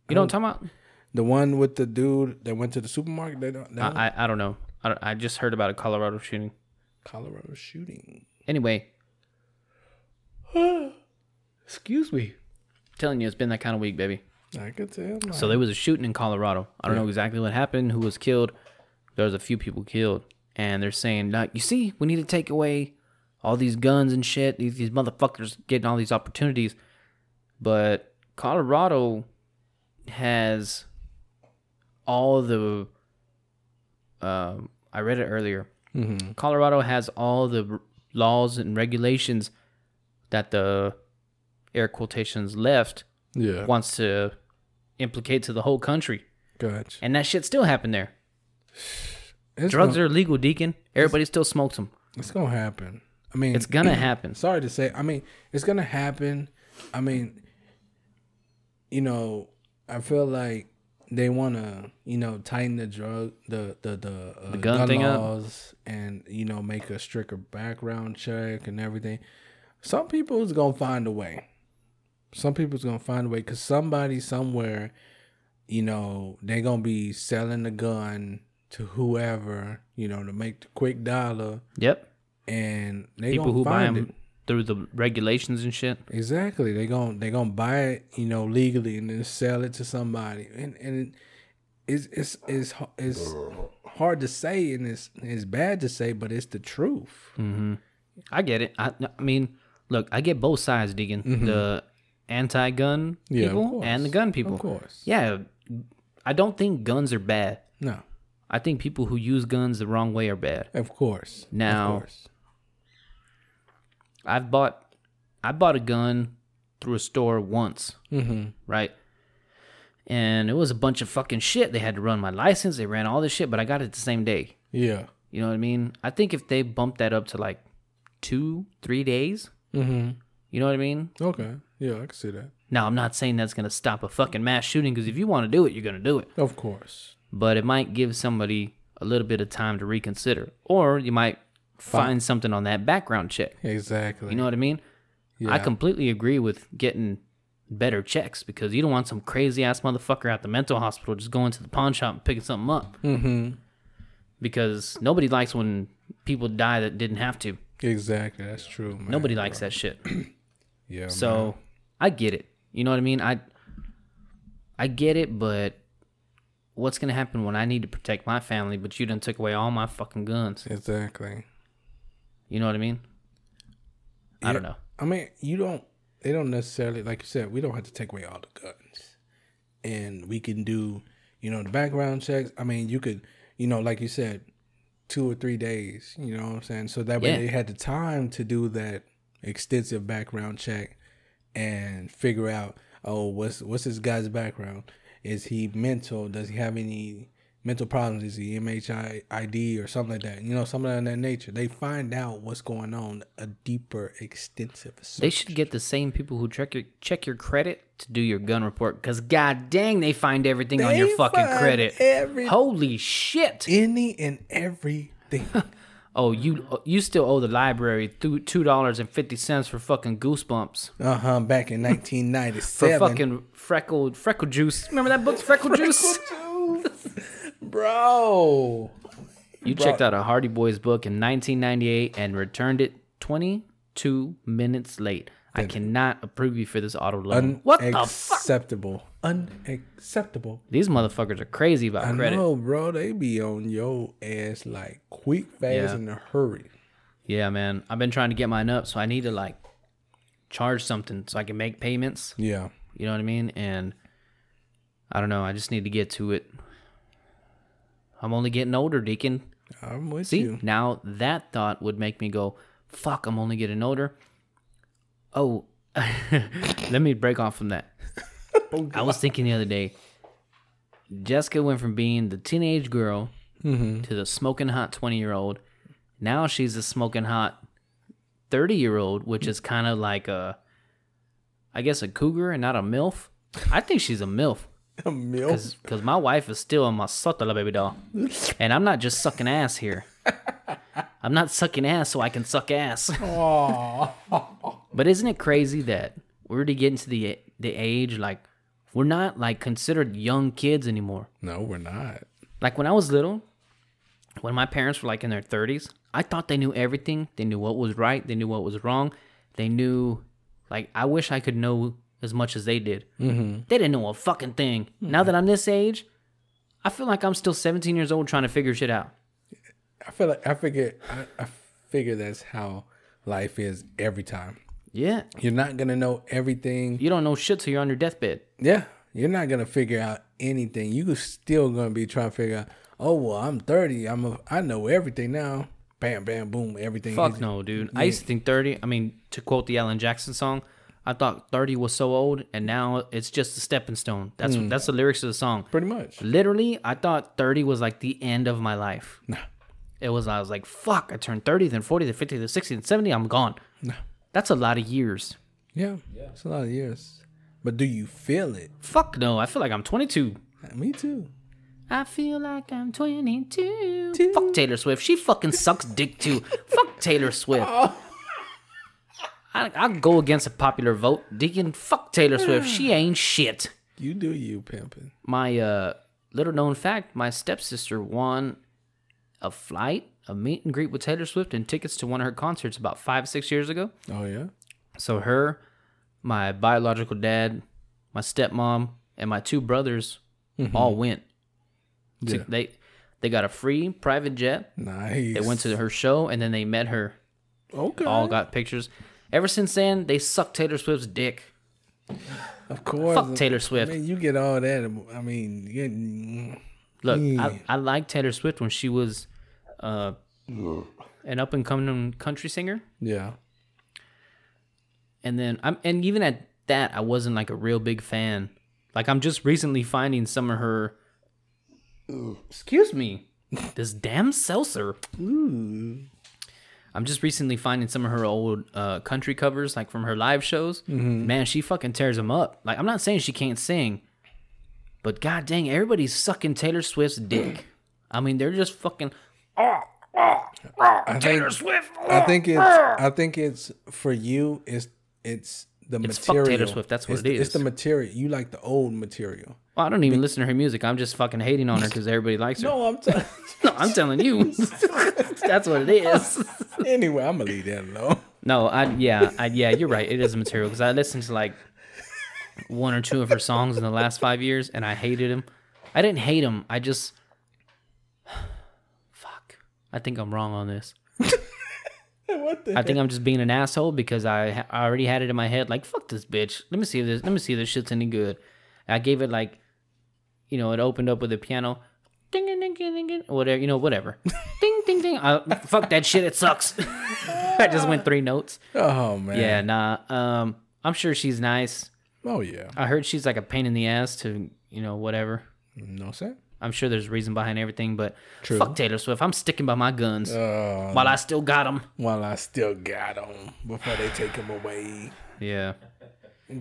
You know what I'm talking about? the one with the dude that went to the supermarket. That, that about? one? I, I I don't know. I don't, I just heard about a Colorado shooting. Colorado shooting. Anyway, (gasps) Excuse me. telling you, it's been that kind of week, baby. I could tell. Man. So there was a shooting in Colorado. I don't know exactly what happened, who was killed. There was a few people killed, and they're saying, like, you see, we need to take away all these guns and shit. These these motherfuckers getting all these opportunities, but Colorado has all the. Um, I read it earlier. Colorado has all the r- laws and regulations that the air quotations left yeah, wants to implicate to the whole country. gotcha. And that shit still happened there. It's Drugs gonna, are illegal, Deacon. Everybody still smokes them. It's gonna happen. I mean, It's gonna (clears throat) happen. sorry to say. I mean, it's gonna happen. I mean, you know, I feel like they want to, you know, tighten the drug, the the the, uh, gun thing up? laws, and you know, make a stricter background check and everything. Some people is gonna find a way. Some people's gonna find a way because somebody somewhere, you know, they gonna be selling the gun to whoever, you know, to make the quick dollar, Yep. and they People who buy find them it. Through the regulations and shit. Exactly. They gon' they gonna buy it, you know, legally and then sell it to somebody. And and it's it's it's it's hard to say and it's it's bad to say, but it's the truth. I get it. I, I mean, look, I get both sides, Deacon. The anti-gun Mm-hmm. Yeah, people and the gun people. Of course. Yeah, I don't think guns are bad. No. I think people who use guns the wrong way are bad. Of course. Now- of course. I've bought I bought a gun through a store once, Mm-hmm. right? And it was a bunch of fucking shit. They had to run my license. They ran all this shit, but I got it the same day. Yeah. You know what I mean? I think if they bumped that up to like two, three days, Mm-hmm. you know what I mean? Okay. Yeah, I can see that. Now, I'm not saying that's going to stop a fucking mass shooting because if you want to do it, you're going to do it. Of course. But it might give somebody a little bit of time to reconsider. Or you might find something on that background check. Exactly. You know what I mean? Yeah. I completely agree with getting better checks because you don't want some crazy ass motherfucker at the mental hospital just going to the pawn shop and picking something up. Mm-hmm. Because nobody likes when people die that didn't have to. Exactly. That's true, man. Nobody likes that shit. (clears throat) (clears throat) Yeah. So I get it. You know what I mean? I I get it, but what's gonna happen when I need to protect my family, but you done took away all my fucking guns? Exactly. You know what I mean? I don't know. I mean, you don't. They don't necessarily, like you said, we don't have to take away all the guns, and we can do, you know, the background checks. I mean, you could, you know, like you said, two or three days. You know what I'm saying? So that way Yeah. they had the time to do that extensive background check and figure out, oh, what's what's this guy's background? Is he mental? Does he have any mental problems? Is he MHID or something like that? You know, something of that nature. They find out what's going on, a deeper, extensive. They should get the same people who check your check your credit to do your gun report. Cause god dang, they find everything on your They fucking credit. every- Holy shit! any and everything. (laughs) Oh, you you still owe the library two dollars and fifty cents for fucking goosebumps uh huh. Back in (laughs) nineteen ninety seven. for fucking freckled freckle juice. Remember that book, Freckle (laughs) Juice? Bro. You checked out a Hardy Boys book in 1998 and returned it 22 minutes late. I cannot approve you for this auto loan. what the fuck? Unacceptable. Unacceptable. These motherfuckers are crazy about I credit. know, bro. They be on your ass like quick, fast, Yeah. in a hurry. Yeah, man. I've been trying to get mine up, so I need to like charge something so I can make payments. Yeah. You know what I mean? And I don't know. I just need to get to it. I'm only getting older, Deacon. I'm with See, you. now that thought would make me go, fuck, I'm only getting older. Oh, (laughs) let me break off from that. (laughs) Oh, I was thinking the other day, Jessica went from being the teenage girl mm-hmm. to the smoking hot 20 year old. Now she's a smoking hot 30 year old, which is kind of like a, I guess, a cougar and not a MILF. I think she's a MILF. (laughs) A milk. Because my wife is still on my sotala baby doll. (laughs) And I'm not just sucking ass here. (laughs) I'm not sucking ass so I can suck ass. but isn't it crazy that we're already getting to the the age like we're not like considered young kids anymore. No, we're not. Like when I was little, when my parents were like in their 30s, I thought they knew everything. They knew what was right, they knew what was wrong. They knew like I wish I could know as much as they did. Mm-hmm. They didn't know a fucking thing. Now that I'm this age, I feel like I'm still 17 years old trying to figure shit out. I feel like I figure I, I figure that's how life is every time. Yeah. You're not gonna know everything. You don't know shit till you're on your deathbed. Yeah, you're not gonna figure out anything. You still gonna be trying to figure out. Oh well, I'm 30. I'm a, I know everything now. Bam, bam, boom. Everything. Fuck is- no, dude. I used to think 30, I mean, to quote the Alan Jackson song, I thought 30 was so old and now it's just a stepping stone. That's hmm. that's the lyrics of the song. Pretty much. Literally, I thought 30 was like the end of my life. It was, I was like, fuck, I turned 30, then 40, then 50, then 60, then 70, I'm gone. That's a lot of years. Yeah, it's a lot of years. But do you feel it? Fuck no, I feel like I'm 22. Uh, me too. I feel like I'm 22. Fuck Taylor Swift. She fucking sucks dick too. (laughs) Fuck Taylor Swift. Oh. I, I'll go against a popular vote. Deacon, fuck Taylor Swift. She ain't shit. You do you, pimping. My uh, little known fact my stepsister won a flight, a meet and greet with Taylor Swift, and tickets to one of her concerts about five, six years ago. Oh yeah. So her, my biological dad, my stepmom, and my two brothers all went. Yeah. They they got a free private jet. Nice. They went to her show and then they met her. Okay. All got pictures. Ever since then, they sucked Taylor Swift's dick. of course. Fuck Taylor I Swift. mean, you get all that. I mean, you get, Look, Yeah. I, I liked Taylor Swift when she was uh, an up and coming country singer. yeah. and then I'm and even at that I wasn't like a real big fan. Like I'm just recently finding some of her excuse me. (laughs) This damn seltzer. I'm just recently finding some of her old uh, country covers, like from her live shows. Man, she fucking tears them up. Like I'm not saying she can't sing, but god dang, everybody's sucking Taylor Swift's dick. I mean, they're just fucking. I think, Swift. I think it's. I think it's for you. It's it's the It's fuck material. Taylor Swift, that's what it's it the, It's the material. You like the old material. Well, I don't even listen to her music. I'm just fucking hating on her (laughs) because everybody likes her. No, I'm. T- (laughs) No, I'm telling you. (laughs) That's what it is. anyway, I'm gonna leave that alone. No, I yeah, I yeah, you're right. It is material because I listened to like one or two of her songs in the last five years, and I hated them. I didn't hate them. I just (sighs) fuck. I think I'm wrong on this. (laughs) what the? I think I'm just being an asshole because I, I already had it in my head like fuck this bitch. Let me see if this. Let me see if this shit's any good. I gave it like, you know, it opened up with a piano. Ding ding ding ding ding, whatever you know, whatever. (laughs) ding ding ding. Uh, fuck that shit. It sucks. (laughs) I just went three notes. Oh man. Yeah, nah. Um, I'm sure she's nice. Oh yeah. I heard she's like a pain in the ass to you know whatever. No sir. I'm sure there's reason behind everything, but True. fuck Taylor Swift. I'm sticking by my guns Uh, while I still got them. while I still got them before they take them away. Yeah.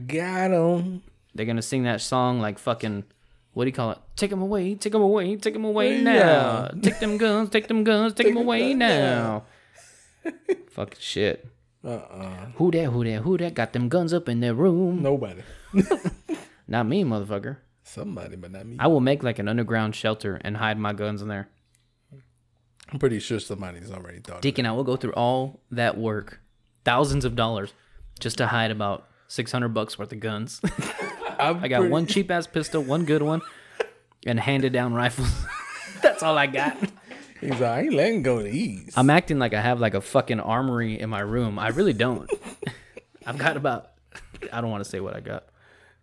Got them. They're gonna sing that song like fucking what do you call it? Take them away, take them away, take them away Yeah. now. Take them guns, take them guns, take them away now. (laughs) Fucking shit. Uh uh Who that? Who that? Who that? Got them guns up in their room? Nobody. (laughs) Not me, motherfucker. Somebody, but not me. I will make like an underground shelter and hide my guns in there. I'm pretty sure somebody's already thought. Deacon, I will go through all that work, thousands of dollars, just to hide about six hundred bucks worth of guns. (laughs) I got pretty- one (laughs) cheap ass pistol, one good one, and handed down rifles. (laughs) That's all I got. He's like, I ain't letting go of these. I'm acting like I have like a fucking armory in my room. I really don't. I've got about. I don't want to say what I got.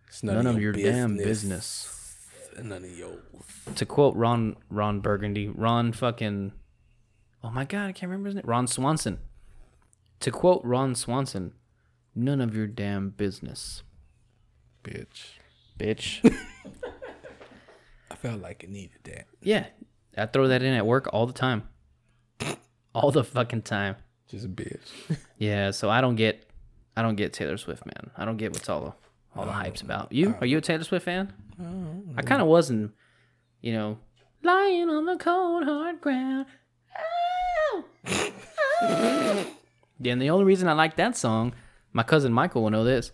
It's None of your damn business. None of your. To quote Ron Ron Burgundy, Ron fucking. Oh my god, I can't remember his name. Ron Swanson. To quote Ron Swanson, none of your damn business, Bitch. bitch. (laughs) (laughs) I felt like it needed that. yeah, I throw that in at work all the time. (laughs) All the fucking time. Just a bitch. Yeah, so I don't get, I don't get Taylor Swift, man. I don't get what's all the, all the hype's about. You are you a Taylor Swift fan? I kind of wasn't, you know, lying on the cold hard ground. (laughs) Yeah, and the only reason I like that song, my cousin Michael will know this.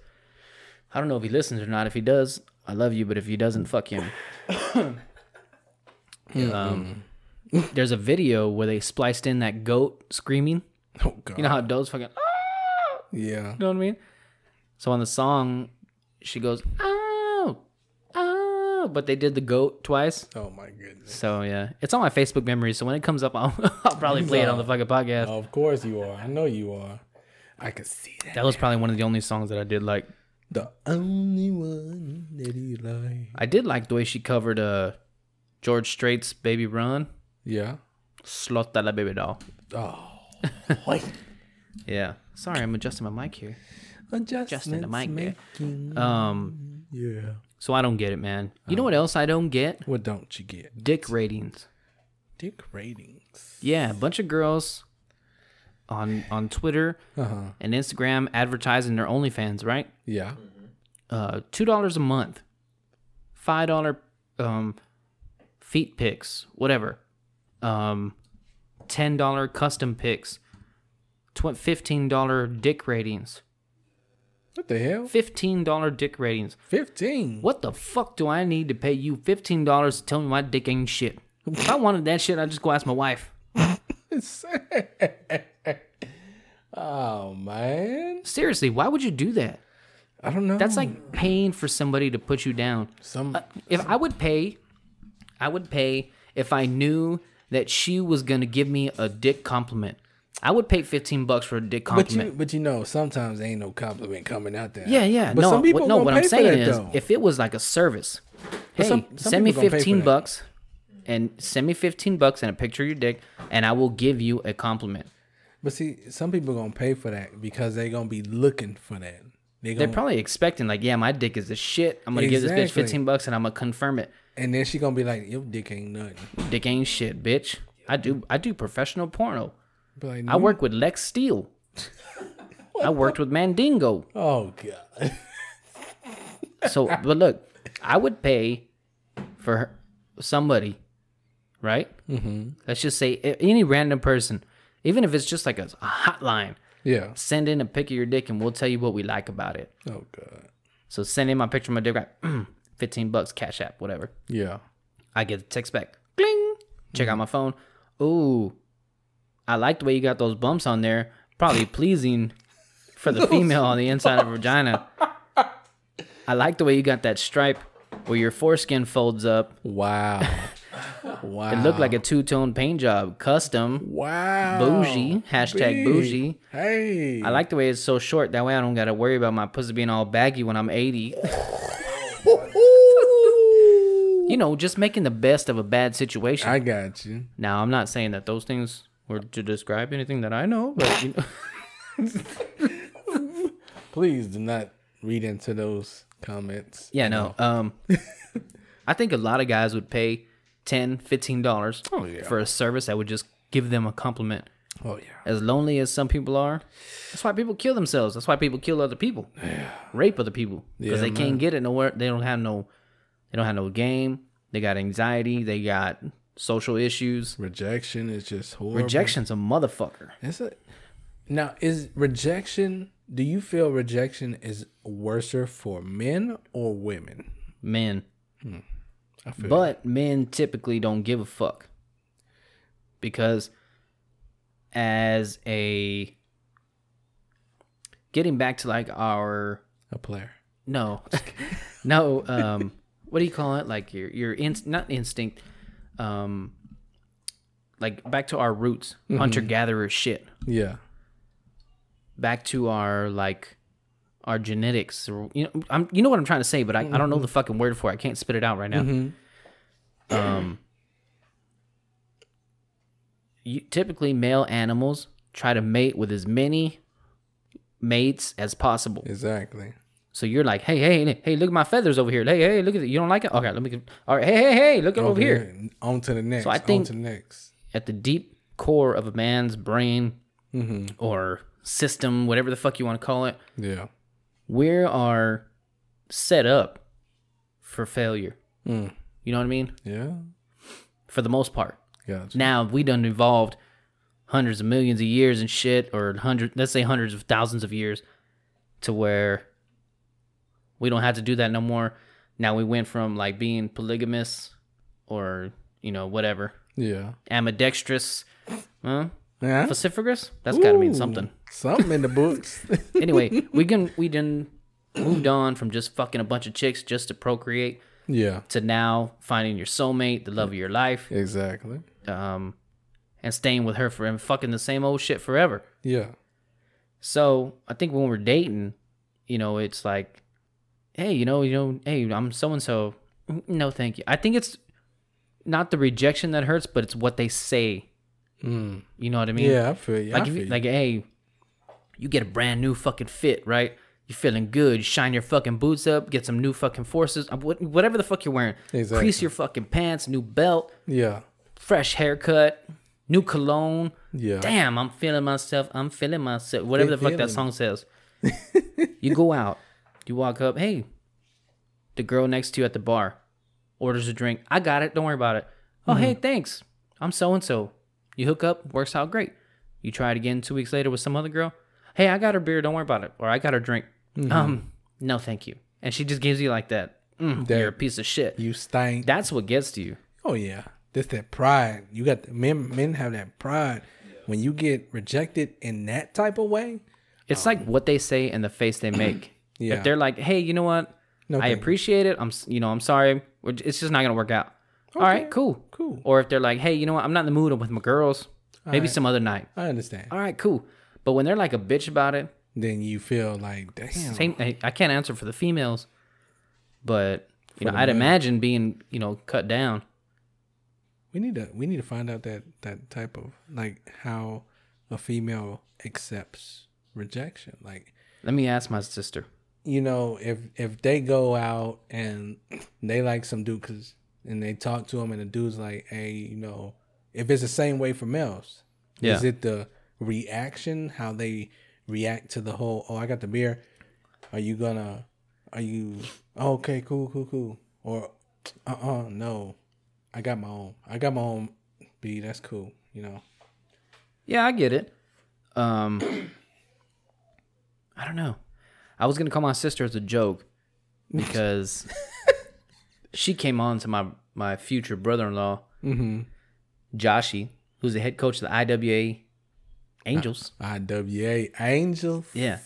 I don't know if he listens or not. If he does, I love you, but if he doesn't, fuck him. (coughs) um, there's a video where they spliced in that goat screaming. Oh god. You know how does fucking. "Ah!" yeah. You know what I mean? So on the song, she goes, "Oh, oh," but they did the goat twice. Oh my goodness. So yeah, it's on my Facebook memories. So when it comes up, (laughs) I'll, I'll probably play it on the fucking podcast. Of course you are. I know you are. I can see that. That was probably one of the only songs that I did like. The only one that you like. I did like the way she covered uh George Strait's "Baby Run." Yeah. Slota la baby doll. Oh. (laughs) Yeah. Sorry, I'm adjusting my mic here. Adjusting the mic there. making. Um, Yeah. so I don't get it, man. You know what else I don't get? What don't you get? Dick ratings. Dick ratings. Yeah, a bunch of girls on on Twitter Uh huh. and Instagram advertising their OnlyFans, right? Yeah. Uh, two dollars a month, five dollar um, feet pics, whatever. Um, ten dollar custom pics, tw- fifteen dollar dick ratings, What the hell? fifteen dollar dick ratings. Fifteen. What the fuck do I need to pay you fifteen dollars to tell me my dick ain't shit? If I wanted that shit, I'd just go ask my wife. (laughs) oh man. Seriously, why would you do that? I don't know. That's like paying for somebody to put you down. some. Uh, if I would pay, I would pay if I knew that she was gonna give me a dick compliment. I would pay fifteen bucks for a dick but you, compliment. but you know, sometimes ain't no compliment coming out there. yeah, yeah. But no, some people what, no. What pay I'm saying is, though. if it was like a service, hey, some- some send me people gonna pay for fifteen bucks, and send me fifteen bucks and a picture of your dick, and I will give you a compliment. But see, some people gonna pay for that because they gonna be looking for that. They They're gonna, probably expecting like, yeah, my dick is the shit. I'm gonna give this bitch fifteen bucks, and I'm gonna confirm it. and then she gonna be like, "Your dick ain't nothing." Dick ain't shit, bitch. I do I do professional porno. Be like, I work with Lex Steele. I worked with Mandingo. Oh god. So, but look, I would pay for her- somebody, right? Mm-hmm. Let's just say any random person, even if it's just like a, a hotline. yeah. Send in a pic of your dick, and we'll tell you what we like about it. Oh god. So send in my picture of my dick, right? (clears throat) fifteen bucks, Cash App, whatever. Yeah. I get a text back. Bling. Check out my phone. Ooh, I like the way you got those bumps on there. Probably pleasing for the (laughs) female on the inside of her vagina. I like the way you got that stripe where your foreskin folds up. Wow. wow. (laughs) It looked like a two tone paint job. Custom. wow. Bougie. Hashtag Big. bougie. Hey. I like the way it's so short. That way I don't got to worry about my pussy being all baggy when I'm 80. (laughs) You know, just making the best of a bad situation. I got you. Now, I'm not saying that those things were to describe anything that I know, but you know, (laughs) Please do not read into those comments. yeah, no. Um, (laughs) I think a lot of guys would pay 10 dollars Oh, yeah. for a service that would just give them a compliment. Oh yeah. As lonely as some people are, that's why people kill themselves. That's why people kill other people, yeah. rape other people because Yeah, they can't get it nowhere. They don't have no, they don't have no game. They got anxiety. They got social issues. Rejection is just horrible. Rejection's a motherfucker. Is it? Now, is rejection? Do you feel rejection is worser for men or women? Men. I feel But men typically don't give a fuck. Because as a getting back to like our a player. no (laughs) no um what do you call it like your your in, not instinct um like back to our roots hunter gatherer shit. Yeah. back to our like our genetics. Or you know I'm you know what I'm trying to say but I, I don't know the fucking word for it. I can't spit it out right now. Um you, typically male animals try to mate with as many mates as possible. Exactly. So you're like hey hey hey look at my feathers over here hey hey look at it you don't like it okay let me get, all right hey hey hey look at over, here On to the next. So I on think- to the next. at the deep core of a man's brain mm-hmm. or system whatever the fuck you want to call it Yeah. we are set up for failure. Mm. You know what I mean? Yeah. For the most part. Gotcha. Now we done evolved hundreds of millions of years and shit, or hundred let's say hundreds of thousands of years, to where we don't have to do that no more. Now we went from like being polygamous or, you know, whatever. Yeah. Ambidextrous. Huh? Yeah. Vociferous? That's gotta mean something. Something in the books. (laughs) (laughs) anyway, we can we done moved on from just fucking a bunch of chicks just to procreate Yeah. to now finding your soulmate, the love of your life, Exactly. um, and staying with her for and fucking the same old shit forever. Yeah. So I think when we're dating, you know, it's like, hey, you know, you know, hey, I'm so and so. No, thank you. I think it's not the rejection that hurts, but it's what they say. Mm. You know what I mean? Yeah, I feel you. Like, I if you, feel you. like, hey, you get a brand new fucking fit, right? You're feeling good. You shine your fucking boots up, get some new fucking forces, uh, whatever the fuck you're wearing. Exactly. Crease your fucking pants, new belt, yeah. fresh haircut, new cologne. Yeah. Damn, I'm feeling myself. I'm feeling myself. Whatever the fuck that song says. (laughs) you go out, you walk up. Hey, the girl next to you at the bar orders a drink. I got it. Don't worry about it. Oh, hey, thanks. I'm so and so. You hook up, works out great. You try it again two weeks later with some other girl. Hey, I got her beer. Don't worry about it. Or I got her drink. Um, no, thank you. And she just gives you like that. Mm, That- you're a piece of shit. You stink. That's what gets to you. Oh yeah, that's that pride. You got the, men. Men have that pride. When you get rejected in that type of way, It's like what they say and the face they make. Yeah. If they're like, "Hey, you know what? No I you." appreciate it. I'm, you know, I'm sorry. It's just not gonna work out." All right, cool, cool. Or if they're like, "Hey, you know what? I'm not in the mood I'm with my girls. Maybe right. some other night." I understand. All right, cool. But when they're like a bitch about it, Then you feel like, damn. same. I, I can't answer for the females, but you know, I'd men. imagine being, you know, cut down. We need to. We need to find out that that type of like how a female accepts rejection. Like Let me ask my sister. You know, if if they go out and they like some dude, cause and they talk to him, and the dude's like, hey, you know, if it's the same way for males, is it the reaction, how they react to the whole? Oh, I got the beer. Are you gonna? Are you oh, okay? Cool, cool, cool. Or uh, uh no, I got my own. I got my own. B, that's cool. You know. Yeah, I get it. Um, (clears throat) I don't know. I was gonna call my sister as a joke (laughs) because she came on to my my future brother-in-law, Mm-hmm. Joshi, who's the head coach of the IWA Angels. I, IWA Angels Yeah.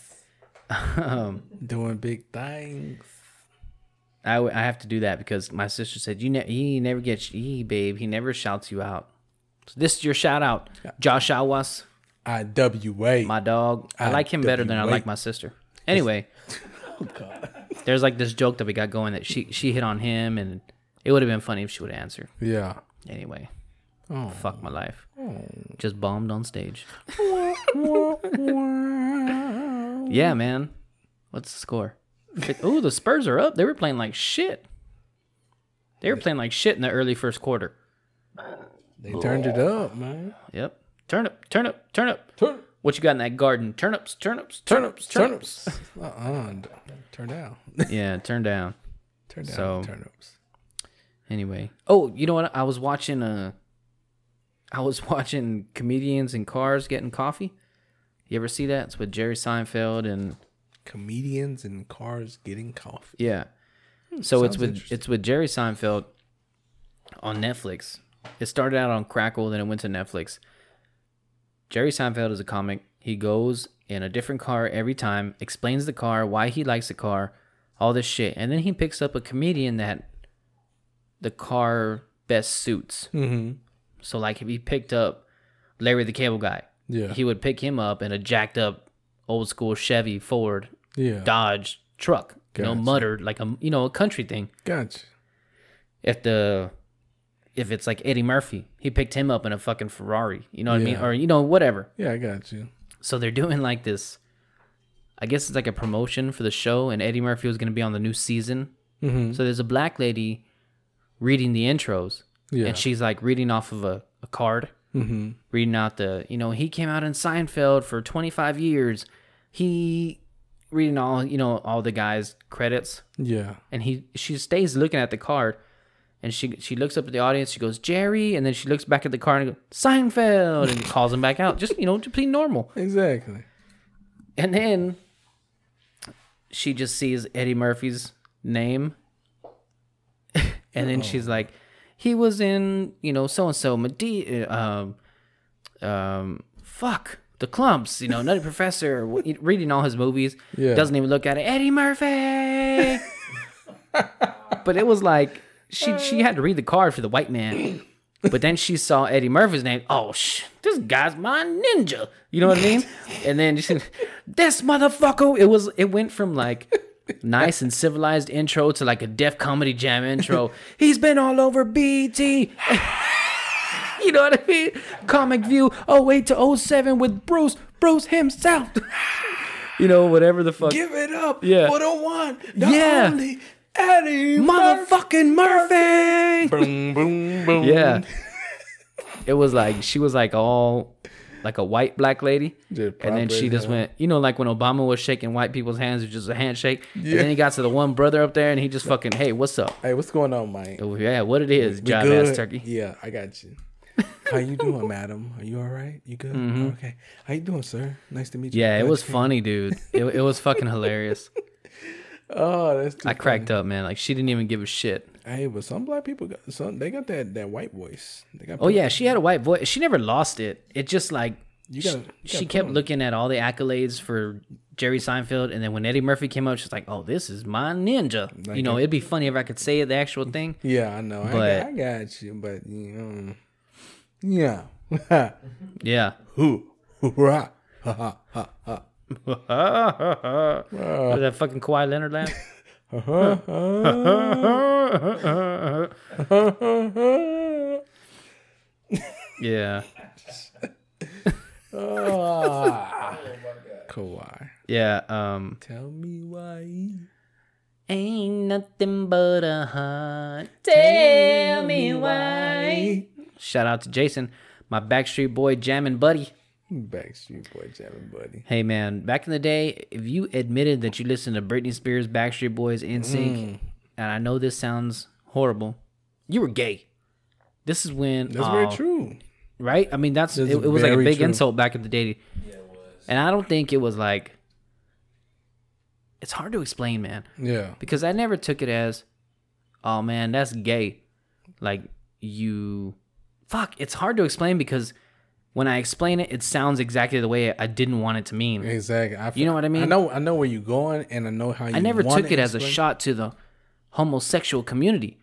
(laughs) um, doing big things. I, w- I have to do that because my sister said you ne- he never gets he babe he never shouts you out. So this is your shout out, Josh Awas, IWA. my dog. I like him better than I like my sister. Anyway, (laughs) Oh, there's like this joke that we got going that she she hit on him and it would have been funny if she would have answered. yeah. Anyway, Oh. fuck my life. Oh. Just bombed on stage. (laughs) yeah, man. What's the score? Oh, the Spurs are up. They were playing like shit. They were playing like shit in the early first quarter. They turned it up, man. Yep. Turn up, turn up, turn up. Turn, What you got in that garden? Turnips, turnips, turnips, turnips. turnips. Uh-uh. (laughs) Turn down. (laughs) yeah, turn down. Turn down So- turnips. Anyway. Oh, you know what? I was watching uh I was (laughs) watching comedians in cars getting coffee. You ever see that? It's with Jerry Seinfeld and Comedians in cars getting coffee. yeah. Hmm, so it's with it's with Jerry Seinfeld on Netflix. It started out on Crackle, then it went to Netflix. Jerry Seinfeld is a comic. He goes in a different car every time, explains the car, why he likes the car, all this shit, and then he picks up a comedian that the car best suits. Mm-hmm. So like if he picked up Larry the Cable Guy, Yeah. he would pick him up in a jacked up old school Chevy Ford Yeah. Dodge truck, you know, Gotcha. muttered like a you know a country thing. Gotcha. If the if it's like Eddie Murphy, he picked him up in a fucking Ferrari, you know what I mean, or you know whatever. Yeah, I got you. So they're doing like this. I guess it's like a promotion for the show, and Eddie Murphy was going to be on the new season. Mm-hmm. So there's a black lady reading the intros, Yeah. and she's like reading off of a, a card. Mm-hmm. reading out the you know he came out in Seinfeld for 25 years he reading all you know all the guys credits Yeah. and he she stays looking at the card and she she looks up at the audience she goes Jerry and then she looks back at the card and goes Seinfeld and calls him back out just you know to be normal Exactly. and then she just sees Eddie Murphy's name. (laughs) and then she's like, he was in, you know, so and so, Medea, um, um, fuck, the Klumps, you know, Nutty Professor, (laughs) reading all his movies. Yeah. Doesn't even look at it. Eddie Murphy. (laughs) but it was like she she uh. had to read the card for the white man. (coughs) But then she saw Eddie Murphy's name. Oh, sh- this guy's my ninja. You know what I mean? (laughs) And then she said, this motherfucker. It was. It went from like nice and civilized intro to like a Def Comedy Jam intro. (laughs) He's been all over BET. (laughs) you know what I mean? Comic View 08 to 07 with Bruce. Bruce himself. you know, whatever the fuck. Give it up Yeah. for the one, the Yeah. only Eddie Motherfucking Murphy. Boom, boom, boom. Yeah. It was like she was like all like a white black lady. Just and then she just went, you know, like when Obama was shaking white people's hands, it was just a handshake. And then he got to the one brother up there and he just fucking, hey, what's up? Hey, what's going on, Mike? Oh, yeah, what it is, We job ass turkey. Yeah, I got you. (laughs) How you doing, madam? Are you all right? You good? Okay. How you doing, sir? Nice to meet you. Mm-hmm. Yeah, it was funny, dude. It, it was fucking hilarious. (laughs) Oh, that's too I cracked up, man. Like she didn't even give a shit. Hey, but some black people got some. They got that that white voice. They got. Oh yeah, she had a white voice. She never lost it. It just like You she, gotta- you gotta kept on- looking at all the accolades for Jerry Seinfeld, and then when Eddie Murphy came out, she's like, "Oh, this is my ninja." you know, it'd be funny if I could say the actual (laughs) thing. Yeah, I know. I, But- got, I got you, but you know, yeah. (laughs) Yeah. Hoo, hoorah, ha ha ha ha. Was that fucking Kawhi Leonard laugh? yeah. Kawhi. Yeah. Um. Tell me why. Ain't nothing but a heart. Tell me why. Shout out to Jason, my Backstreet Boy jamming buddy. Backstreet Boy jamming buddy. Hey man, back in the day, if you admitted that you listened to Britney Spears, Backstreet Boys, NSYNC, Mm. and I know this sounds horrible, you were gay. This is when That's very oh, true. right? I mean, that's, That's it, it was like a big true. insult back in the day. Yeah, it was. And I don't think it was like. It's hard to explain, man, Yeah. because I never took it as, oh man, that's gay. Like you, fuck. It's hard to explain because when I explain it, it sounds exactly the way I didn't want it to mean. Exactly. I, You know what I mean? I know. I know where you're going, and I know how you. I never took it as a shot to the homosexual community,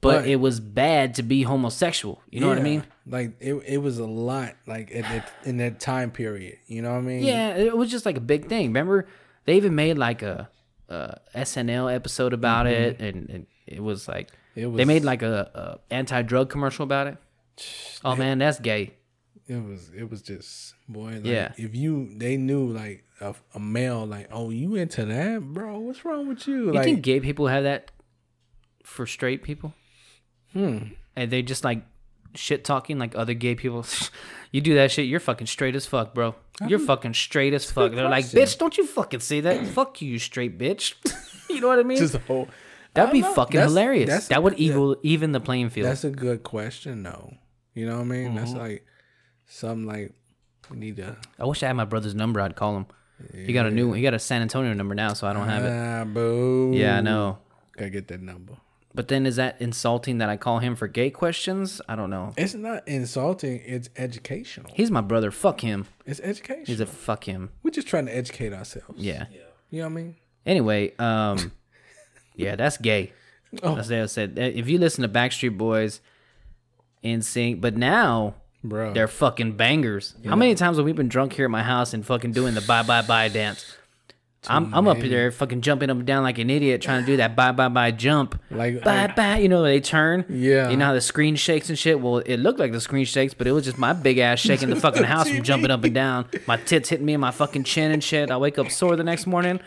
but, But- it was bad to be homosexual. You know what I mean? Like it, it was a lot. Like at that, in that time period. You know what I mean? Yeah, it was just like a big thing. Remember, they even made like a, a SNL episode about it, and, and it was like Mm-hmm. It they made like a, a anti drug commercial about it. Oh man, that's gay. It was. It was just boy. Like, Yeah. If you, they knew like a, a male, like, oh, you into that, bro? What's wrong with you? You like, think gay people have that for straight people? hmm. And they just like shit talking like other gay people. (laughs) you do that shit, you're fucking straight as fuck, bro. You're fucking straight as fuck. They're like, bitch, don't you fucking say that. fuck you, you straight bitch. (laughs) you know what I mean? Just whole. That'd be know. fucking That's- hilarious. that's- that would equal even the playing field. That's a good question, though. You know what I mean? That's Mm-hmm. like something like we need to. I wish I had my brother's number. I'd call him. He got a new. He got a San Antonio number now, so I don't have it. Ah, boo. Yeah, I know. Gotta get that number. But then is that insulting that I call him for gay questions? I don't know. It's not insulting. It's educational. He's my brother. Fuck him. It's education. He's a fuck him. We're just trying to educate ourselves. Yeah. yeah. You know what I mean? Anyway, um, (laughs) yeah, that's gay. Oh. That's what I said. If you listen to Backstreet Boys, NSYNC, but now Bro. they're fucking bangers. How many times have we been drunk here at my house and fucking doing the bye bye bye dance? I'm I'm up there fucking jumping up and down like an idiot trying to do that bye bye bye jump. Like- bye like- bye, you know they turn. Yeah. You know how the screen shakes and shit. Well, it looked like the screen shakes, but it was just my big ass shaking the (laughs) fucking house from jumping up and down. My tits hitting me in my fucking chin and shit. I wake up sore the next morning.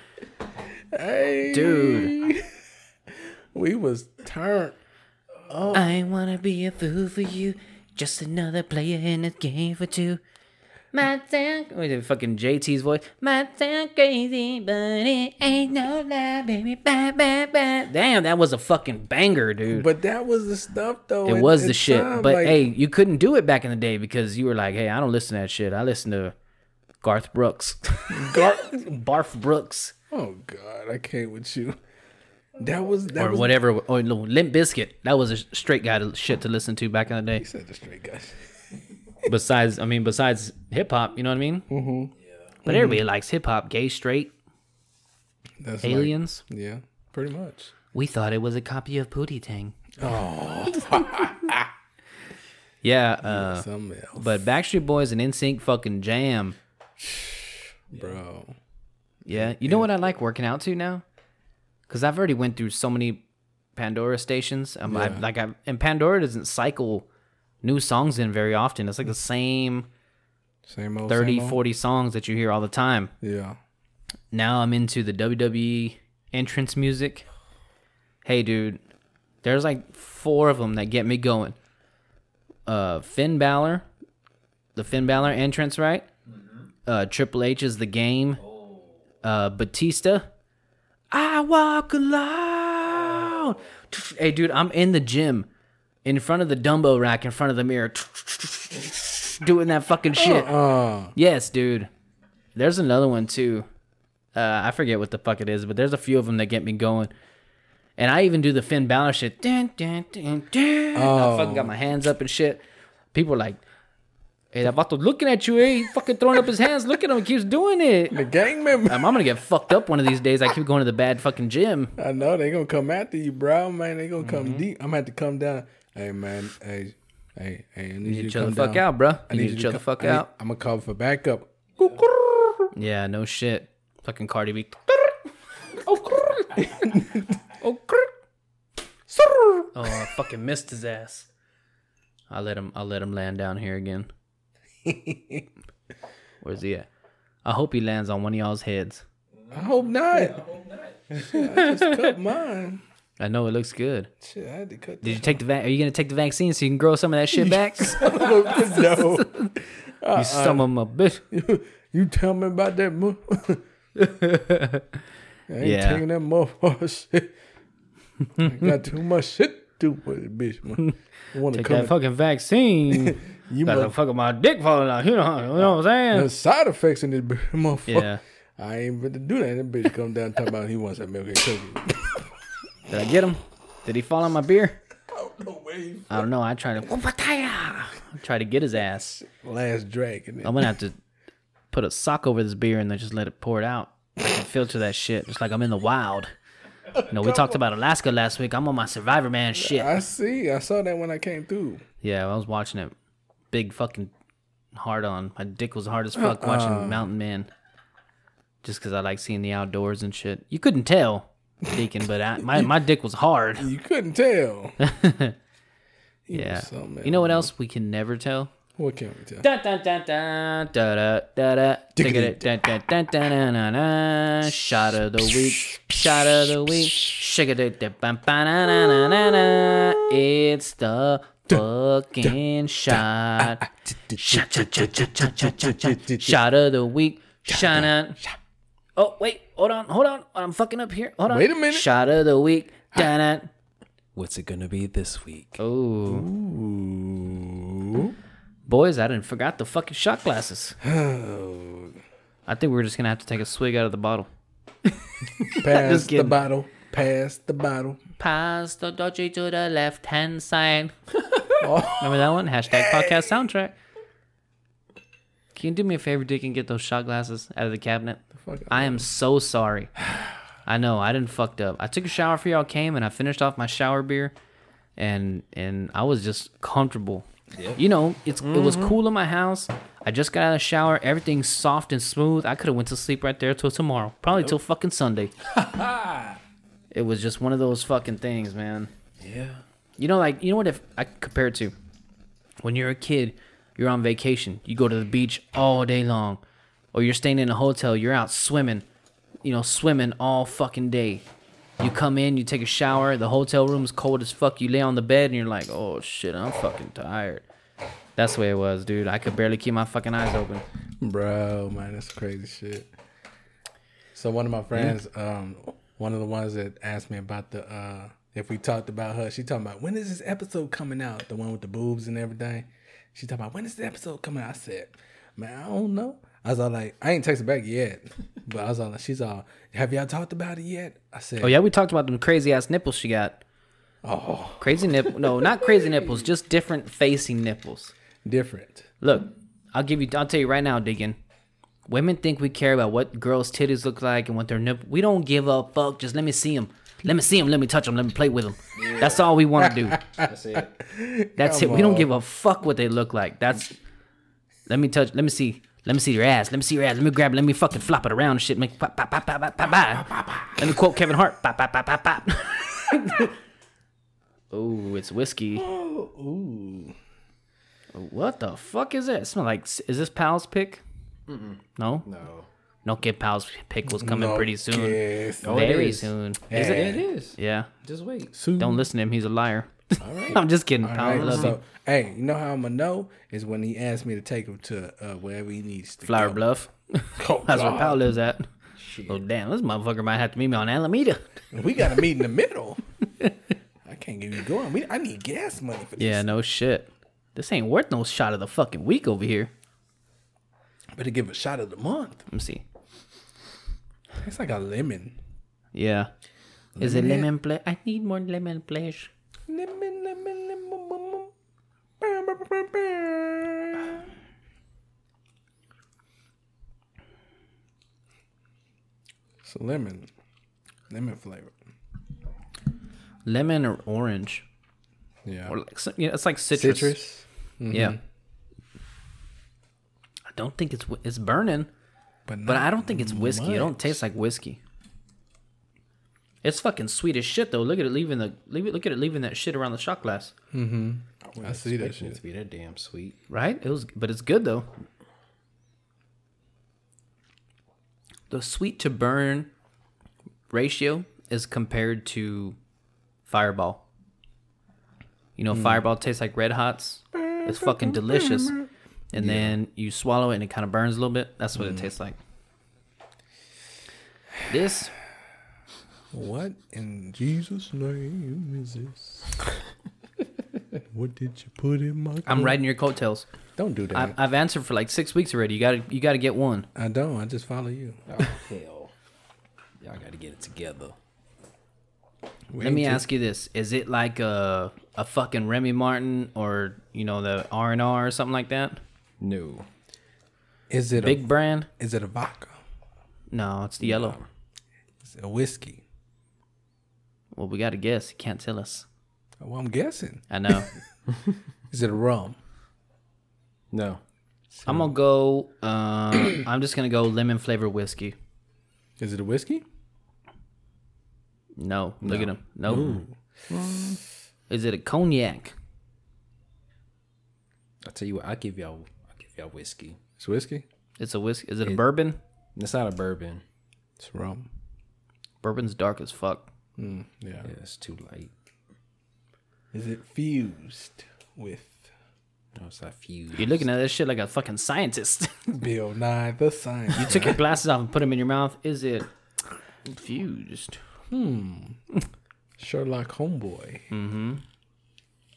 Hey. Dude. We was turned. Oh. I ain't wanna be a fool for you, just another player in a game for two. Might sound wait, the fucking JT's voice. Might sound crazy, but it ain't no lie, baby. Bye, bye, bye. Damn, that was a fucking banger, dude. But that was the stuff, though. it was the shit. But like- hey, you couldn't do it back in the day because you were like, hey, I don't listen to that shit. I listen to Garth Brooks, Garth (laughs) Barf Brooks, oh God, I can't with you. That was that or was, whatever. Or no, Limp Bizkit. That was a straight guy to shit to listen to back in the day. He said the straight guy. (laughs) besides, I mean, besides hip hop, you know what I mean? Mm-hmm. But everybody likes hip hop, gay, straight, That's like- aliens. yeah, pretty much. we thought it was a copy of Pootie Tang. Oh. (laughs) yeah, uh, Something else, but Backstreet Boys and NSYNC fucking jam. (sighs) bro. Yeah, you know what I like working out to now? Because I've already went through so many Pandora stations. Um, I, Yeah. like I and Pandora doesn't cycle new songs in very often. It's like the same Same old 30, same old. 40 songs that you hear all the time. Yeah. Now I'm into the WWE entrance music. Hey, dude, there's like four of them that get me going. Uh, Finn Balor, the Finn Balor entrance, right? Uh, Triple H is the game. Uh, Batista, I walk alone. Hey, dude, I'm in the gym, in front of the dumbbell rack, in front of the mirror, doing that fucking shit. Uh, Yes, dude. There's another one too. Uh, I forget what the fuck it is, but there's a few of them that get me going. And I even do the Finn Balor shit. Dun, dun, dun, dun. I fucking got my hands up and shit. People are like, "Hey, that vato looking at you, eh? He fucking throwing up his hands. Look at him. He keeps doing it." the gang member. Um, I'm gonna get fucked up one of these days. I keep going to the bad fucking gym. I know they gonna come after you, bro. Man, they gonna Mm-hmm. come deep. I'm gonna have to come down. Hey, man. Hey, hey, hey. I need You you to to chill the fuck down. out, bro. I You need to chill the fuck I need- out. I'm gonna call for backup. Yeah, no shit. Fucking Cardi B. (laughs) Oh, I fucking missed his ass. I let him. I let him land down here again. (laughs) Where's he at? I hope he lands on one of y'all's heads. I hope not. i hope Shit, I just cut (laughs) mine. I know it looks good. Shit, I had to cut. Did you take the? Va- are you gonna take the vaccine so you can grow some of that shit (laughs) back? that. no. You uh-uh. some of my bitch. You tell me about that. Mo- I ain't Yeah. taking that motherfucker shit. I got too much shit to do with it, bitch. Man. I want to Take come. that fucking vaccine. You the must, fucking my dick falling out. You know, you know what I'm saying? The side effects in this (laughs) motherfucker. Yeah. I ain't meant to do that. That bitch come down talking about he wants that milk and cookie. Did I get him? Did he fall on my beer? (laughs) no way. I don't know. I tried to. I tried to get his ass. Last dragon. I'm gonna have to put a sock over this beer and then just let it pour it out. I can filter that shit, just like I'm in the wild. You know, we talked about Alaska last week. I'm on my Survivor Man shit. I see. I saw that when I came through. Yeah, I was watching it. Big fucking hard on. My dick was hard as fuck watching uh-uh. Mountain Man. Just because I like seeing the outdoors and shit. You couldn't tell, Deacon, but I, my my dick was hard. (laughs) You couldn't tell. (laughs) Yeah. was something You know what else? we can never tell? What can we tell? Dun, dun, dun, dun, da, da, da, da. Ticket, dun, dun, dun, dun, dun, dun, dun. Shot of the week. Shot of the week. Shake it, dun, bum, ba, na, na, na, na, na. It's the fucking shot. Shot, shot, shot, shot, shot, shot, shot, shot. Shot of the week. Shot on. Oh, wait. Hold on. Hold on. I'm fucking up here. Hold on. Wait a minute. Shot of the week. Dun. What's it gonna be this week? Oh. Boys, I didn't forgot the fucking shot glasses. (sighs) Oh. I think we're just gonna have to take a swig out of the bottle. Pass (laughs) the bottle. Pass the bottle. Pass the dodgy to the left hand side. (laughs) Oh. Remember that one? Hashtag podcast soundtrack. Can you do me a favor, Dick, and get those shot glasses out of the cabinet? Fuck I am so sorry. (sighs) I know I didn't fucked up. I took a shower for y'all came and I finished off my shower beer, and and I was just comfortable. You know, it's it was cool in my house. I just got out of the shower. Everything's soft and smooth. I could have went to sleep right there till tomorrow, probably till fucking Sunday. (laughs) it was just one of those fucking things, man. Yeah. You know, like you know what? If I compare it to when you're a kid, you're on vacation, you go to the beach all day long, or you're staying in a hotel, you're out swimming, you know, swimming all fucking day. You come in, you take a shower, the hotel room's cold as fuck. You lay on the bed and you're like, oh shit, I'm fucking tired. That's the way it was, dude. I could barely keep my fucking eyes open. Bro, man, that's crazy shit. So one of my friends, um, one of the ones that asked me about the uh if we talked about her, she talking about when is this episode coming out? The one with the boobs and everything. She talking about when is the episode coming out? I said, Man, I don't know. I was all like, I ain't texted back yet. (laughs) But I was all like, she's all, have y'all talked about it yet? I said, Oh yeah, we talked about them crazy ass nipples she got. Oh, Crazy nipple? No, not crazy (laughs) nipples, just different facing nipples. Different. Look, I'll give you. I'll tell you right now, Deacon. Women think we care about what girls' titties look like and what their nip. We don't give a fuck. Just let me see them. Let me see them. Let me touch them. Let me play with them. That's all we want to do. That's it. That's Come it. We don't give a fuck what they look like. That's. Let me touch. Let me see. Let me see your ass. Let me see your ass. Let me grab it. Let me fucking flop it around and shit. Make pop, pop, pop, pop, pop, pop, pop. Let me quote Kevin Hart. Pop, pop, pop, pop, pop. (laughs) oh, it's whiskey. (gasps) Ooh. What the fuck is that? It smell like. Is this Pal's pick? No. No. No, Kid Pal's pick was coming No pretty soon. kiss. Oh, Very is. soon. Is it? It is. Yeah. Just wait. Soon. Don't listen to him. He's a liar. All (laughs) right. I'm just kidding. All Pal, right, love so, you. hey, you know how I'm gonna know is when he asked me to take him to uh, wherever he needs to Flower go. Bluff. (laughs) Oh, (laughs) That's where Pal lives at. Oh damn, this motherfucker might have to meet me on Alameda. We got to meet in the middle. I can't get you going. We, I need gas money for this. Yeah, no shit. This ain't worth no shot of the fucking week over here. Better give a shot of the month. Let me see. It's like a lemon. Yeah. Is it Lemon. lemon play? I need more lemon please. Lemon, lemon, lemon, lemon. Bam, bam, bam, bam. It's a lemon. Lemon flavor. Lemon or orange. Yeah. Or like, yeah, it's like citrus. Citrus. Yeah. Mm-hmm. I don't think it's it's burning, But, but I don't think it's whiskey. It don't taste like whiskey. It's fucking sweet as shit though. Look at it leaving the leave it. Look at it leaving that shit around the shot glass. Mm-hmm. I see that shit. to be that damn sweet. Right? It was, but it's good though. The sweet to burn ratio is compared to Fireball. You know, Fireball tastes like Red Hots. It's fucking delicious. And then you swallow it and it kind of burns a little bit. That's what it mm-hmm. tastes like. This, What in Jesus' name is this? (laughs) what did you put in my? I'm riding your coattails. Don't do that. I've, I've answered for like six weeks already. You gotta, you gotta get one. I don't. I just follow you. Oh hell. Y'all got to get it together. We Let me ain't ask you this: Is it like a a fucking Remy Martin or you know the R and R or something like that? No. Is it a Big brand? Is it a vodka? No, it's the yellow. Is it a whiskey? Well, we got to guess. You can't tell us. Well, I'm guessing. I know. (laughs) Is it a rum? No. I'm gonna go. Uh, (coughs) I'm just gonna go lemon flavored whiskey. Is it a whiskey? No, look at him. No. Is it a cognac? I'll tell you what. I'll give y'all. I'll give y'all whiskey. It's whiskey. It's a whiskey. Is it a bourbon? It's not a bourbon. It's rum. Bourbon's dark as fuck. Mm, yeah. Yeah, it's too light. Is it fused with No, it's not fused. You're looking at this shit like a fucking scientist. (laughs) Bill Nye the Science? you took your glasses off and put them in your mouth. Is it infused? Sherlock Homeboy. Mm-hmm.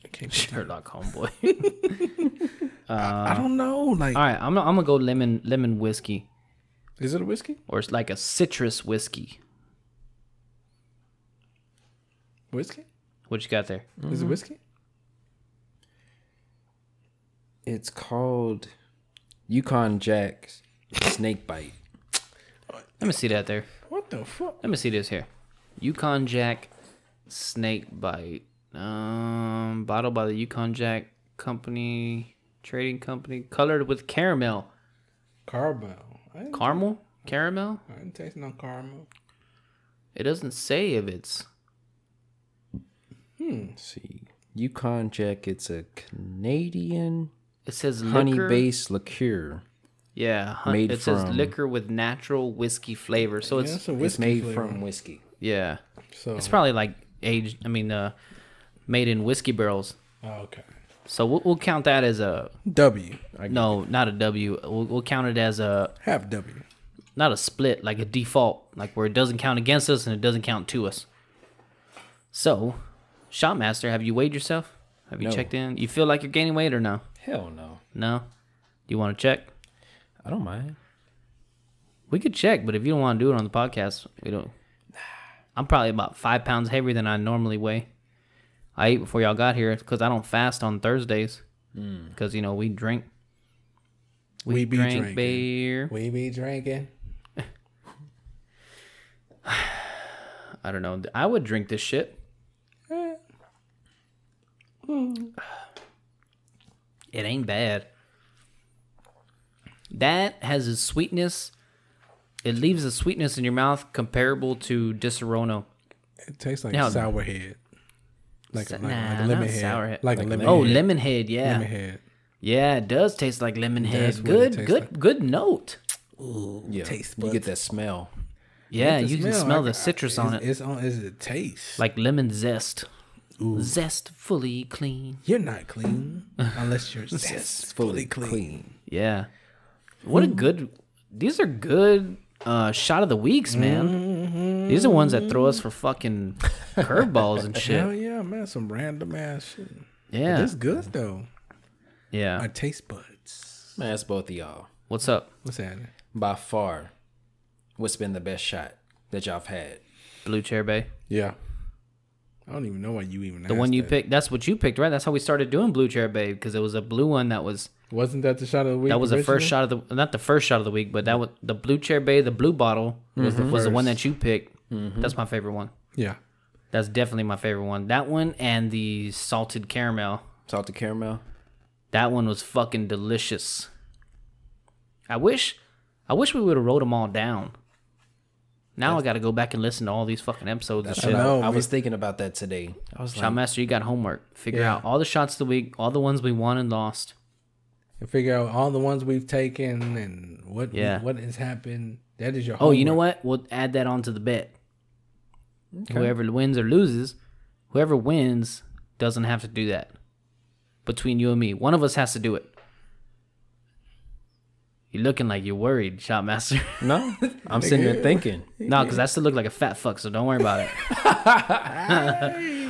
I, can't get- Sherlock homeboy. (laughs) (laughs) I don't know. Like, All right, I'm I'm gonna go lemon lemon whiskey, is it a whiskey? or it's like a citrus whiskey. Whiskey? What you got there? Is it whiskey? It's called Yukon Jack's Snake Bite. Let me see that there. What the fuck? Let me see this here. Yukon Jack Snake Bite. Um, bottled by the Yukon Jack Company Trading Company, colored with caramel. Caramel. I didn't, Caramel? Caramel? I didn't taste no caramel. It doesn't say if it's. Hmm. Let's see. Yukon Jack. It's a Canadian It says liquor. honey-based liqueur. Yeah, hun- made it says from- liquor with natural whiskey flavor. So Yeah, it's it's a It's whiskey made flavor. from whiskey. yeah, So, it's probably like aged. I mean, uh, made in whiskey barrels. oh, okay. So we'll, we'll count that as a W. no, not a W. We'll, we'll count it as a Half W. not a split, like a default, like where it doesn't count against us and it doesn't count to us. So, Shotmaster, have you weighed yourself? Have you No. checked in? You feel like you're gaining weight or no? Hell no. No. Do you want to check? I don't mind. We could check, but if you don't want to do it on the podcast, we don't. I'm probably about five pounds heavier than I normally weigh. I ate before y'all got here because I don't fast on Thursdays. Hmm. because you know we drink. We be drink drinking. beer. We be drinking. (sighs) I don't know. I would drink this shit. (sighs) It ain't bad. That has a sweetness. It leaves a sweetness in your mouth comparable to Disaronno. It tastes like Now- sour head. Like, Sa- like, like a lemon not head. sour head. Like, Like a a lemon Oh, head. lemon head, yeah. Lemon head. Yeah, it does taste like lemon head. That's what it Good, good, like. good note. Yeah, taste you get that smell. Yeah, The you can smell I- the citrus I- on it. It's on. Is it taste? Like lemon zest. Zest fully clean. you're not clean (laughs) unless you're zest fully clean. Yeah. What a good. These are good uh, shot of the weeks, man. These are ones that throw us for fucking (laughs) curveballs and Hell shit. Yeah, man! Some random ass shit. Yeah. It's good though. Yeah. Our taste buds. Man, that's both of y'all. What's up? What's happening? By far, what's been the best shot that y'all have had? Blue Chair Bay. Yeah. I don't even know why you even. The one you picked. That's what you picked, right? That's how we started doing Blue Chair Bay because it was a blue one that was Wasn't that the shot of the week? that was the first shot of the not the first shot of the week, but that was the Blue Chair Bay. The blue bottle was the mm-hmm. was the one that you picked. Mm-hmm. That's my favorite one. Yeah. That's definitely my favorite one. That one and the salted caramel. Salted caramel. That one was fucking delicious. I wish, I wish we would have wrote them all down. Now I got to go back and listen to all these fucking episodes and shit. I, know, I me- was thinking about that today. I was like, Shotmaster, you got homework. Figure Yeah. out all the shots of the week, all the ones we won and lost. And figure out all the ones we've taken and what Yeah. what has happened. That is your. Oh, you know what? We'll add that onto the bet. Whoever wins or loses, whoever wins doesn't have to do that. Between you and me, one of us has to do it. You're looking like you're worried, Shotmaster. (laughs) no, I'm (laughs) sitting there thinking. no, because I still look like a fat fuck, so don't worry about it.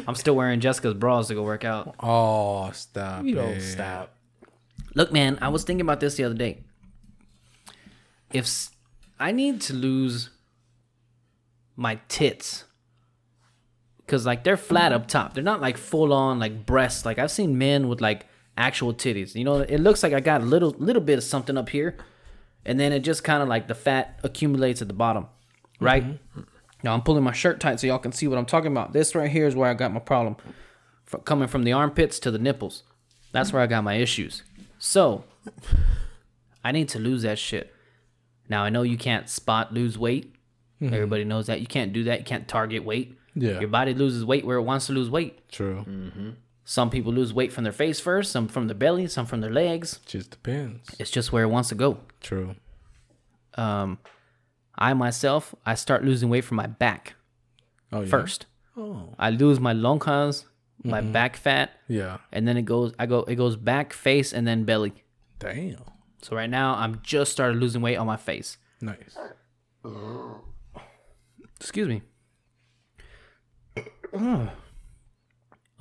(laughs) I'm still wearing Jessica's bras to go work out. Oh, stop! You it. don't stop. Look, man, I was thinking about this the other day. If I need to lose my tits, because like they're flat up top, they're not like full on like breasts. Like I've seen men with like actual titties. You know, it looks like I got a little little bit of something up here, and then it just kind of like the fat accumulates at the bottom, right? Mm-hmm. Now I'm pulling my shirt tight so y'all can see what I'm talking about. This right here is where I got my problem, Fr coming from the armpits to the nipples. That's where I got my issues. So, I need to lose that shit. Now I know you can't spot lose weight. Mm-hmm. Everybody knows that you can't do that. You can't target weight. Yeah. Your body loses weight where it wants to lose weight. True. Some people lose weight from their face first, some from their belly, some from their legs. Just depends. It's just where it wants to go. True. Um, I myself, I start losing weight from my back Oh yeah. first. Oh. I lose my longhas, my back fat, Yeah. and then it goes. I go. It goes back, face, and then belly. Damn. So right now, I'm just started losing weight on my face. Nice. Excuse me. Oh,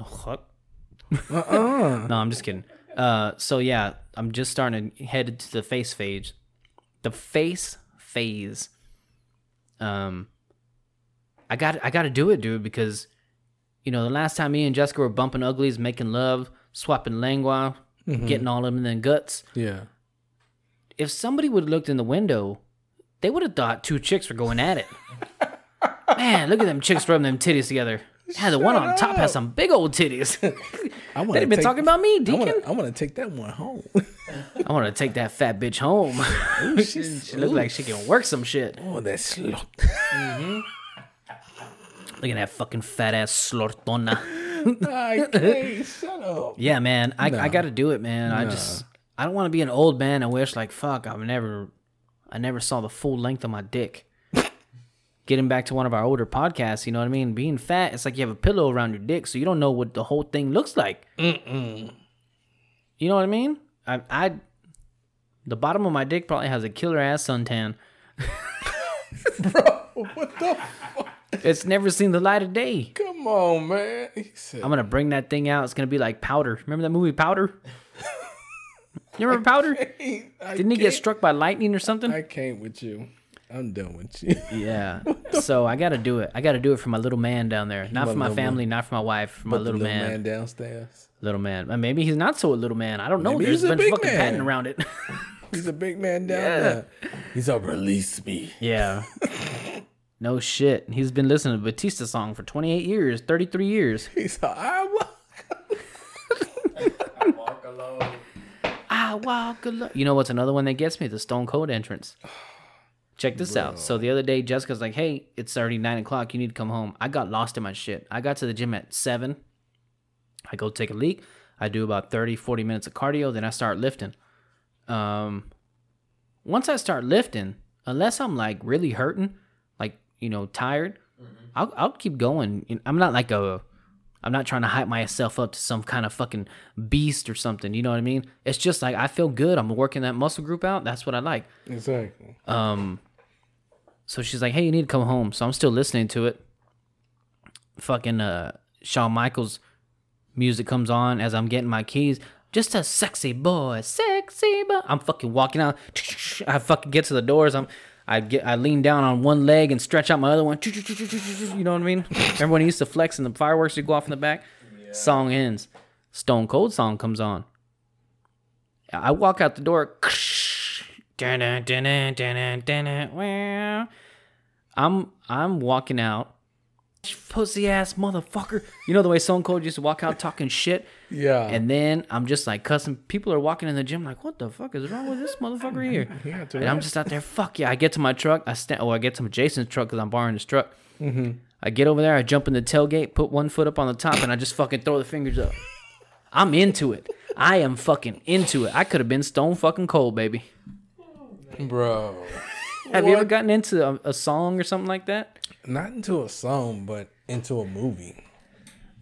fuck. Uh-uh. No, I'm just kidding. Uh, so yeah, I'm just starting to head to the face phase. The face phase. Um, I got I got to do it, dude, because you know the last time me and Jessica were bumping uglies, making love, swapping lengua, getting all of them in the guts. Yeah. If somebody would have looked in the window, they would have thought two chicks were going at it. (laughs) Man, look at them chicks rubbing them titties together. Yeah, the one on top has some big old titties. (laughs) I want They've been talking about me, Deacon. I want to take that one home. (laughs) I want to take that fat bitch home. (laughs) she look like she can work some shit. oh, that slut. Mm-hmm. Look at that fucking fat ass slortona. I can't. Shut up. Yeah, man, I, I got to do it, man. I just I don't want to be an old man. I wish like fuck. I've never I never saw the full length of my dick. Getting back to one of our older podcasts, you know what I mean? Being fat, it's like you have a pillow around your dick, so you don't know what the whole thing looks like. Mm-mm. You know what I mean? I, I, the bottom of my dick probably has a killer ass suntan. (laughs) Bro, what the? It's never seen the light of day. Come on, man. Said, I'm gonna bring that thing out. It's gonna be like Powder. Remember that movie Powder? you remember Powder? (laughs) I Didn't he get struck by lightning or something? I can't with you. I'm done with you. Yeah. (laughs) so I gotta do it. I gotta do it for my little man down there. Not My for my little man. family, not for my wife, for my But the little, man. downstairs. Little man. Uh, Maybe he's not so a little man. I don't know. Maybe There's he's a a bunch of fucking man. patent around it. (laughs) He's a big man down Yeah. there. He's a release me. yeah. (laughs) No shit. He's been listening to Batista song for 28 years, 33 years. He's a I walk. I walk alone. I walk alone. You know what's another one that gets me? The Stone Cold entrance. (sighs) Check this out. So the other day, Jessica's like, "Hey, it's already nine o'clock. You need to come home." I got lost in my shit. I got to the gym at seven. I go take a leak. I do about 30, 40 minutes of cardio. Then I start lifting. Um, once I start lifting, unless I'm like really hurting, like you know, tired, I'll I'll keep going. I'm not like a I'm not trying to hype myself up to some kind of fucking beast or something. You know what I mean? It's just like I feel good. I'm working that muscle group out. That's what I like. Exactly. Um, so she's like, "Hey, you need to come home." So I'm still listening to it. Fucking uh, Shawn Michaels music comes on as I'm getting my keys. Just a sexy boy, sexy boy. I'm fucking walking out. I fucking get to the doors. I'm, I get, I lean down on one leg and stretch out my other one. You know what I mean? Remember when he used to flex and the fireworks would go off in the back? Yeah. Song ends. Stone Cold song comes on. I walk out the door. (laughs) Dun-dun, dun-dun, wow. I'm I'm walking out. Pussy ass motherfucker. You know the way Stone Cold used to walk out talking shit? Yeah. And then I'm just like cussing. People are walking in the gym like, what the fuck is wrong with this motherfucker here? (laughs) Yeah, And I'm just out there, fuck yeah. I get to my truck. I stand, oh, I get to Jason's truck because I'm borrowing his truck. Mm-hmm. I get over there. I jump in the tailgate, put one foot up on the top, and I just fucking throw the fingers up. I'm into it. I am fucking into it. I could have been stone fucking cold, baby. bro. Have you ever gotten into a, a song or something like that? Not into a song, but into a movie.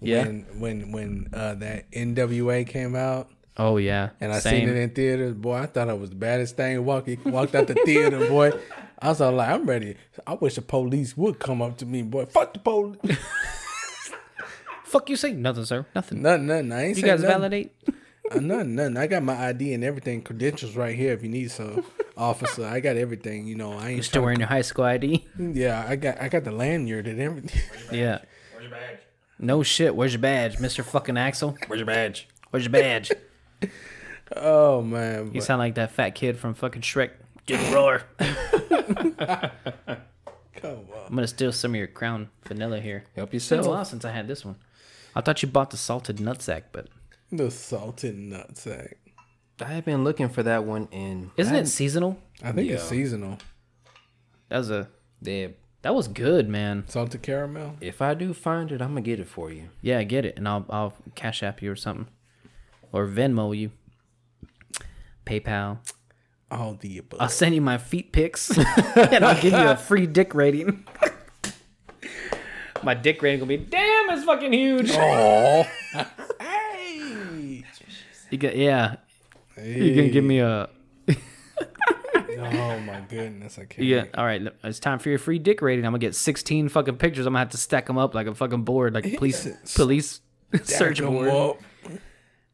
Yeah. When when when uh, that NWA came out Oh yeah. and I Same. seen it in theaters, boy, I thought it was the baddest thing. Walking walked out the theater, boy. I was all like, I'm ready. I wish the police would come up to me, boy. Fuck the police. (laughs) Fuck you say nothing, sir. Nothing. nothing, nothing. I ain't You guys nothing. validate? Uh, nothing, nothing. I got my ID and everything, credentials right here. If you need so, (laughs) officer, I got everything. You know, I ain't You still tryna- wearing your high school ID? Yeah, I got I got the lanyard and everything. (laughs) Yeah. Where's your badge? No shit. Where's your badge, Mister Fucking Axel? Where's your badge? Where's your badge? (laughs) oh man, You sound like that fat kid from fucking Shrek. Just roar. come on. I'm gonna steal some of your crown vanilla here. Help It's been a yourself. while since I had this one. I thought you bought the salted nutsack, but The salted nutsack. Eh? I have been looking for that one in. isn't I, it seasonal? I think it's Yeah. seasonal. That was a They, that was good, man. Salted caramel. if I do find it, I'm gonna get it for you. Yeah, I get it, and I'll I'll cash app you or something, or Venmo you. PayPal. All the above. I'll send you my feet pics, (laughs) and I'll give you a free dick rating. (laughs) my dick rating will be damn, it's fucking huge. Oh. (laughs) hey. You yeah. You gonna give me a (laughs) Oh my goodness, I can't. yeah? All right, it's time for your free dick rating. I'm gonna get 16 fucking pictures. I'm gonna have to stack them up like a fucking board, like a police police (laughs) search board. up.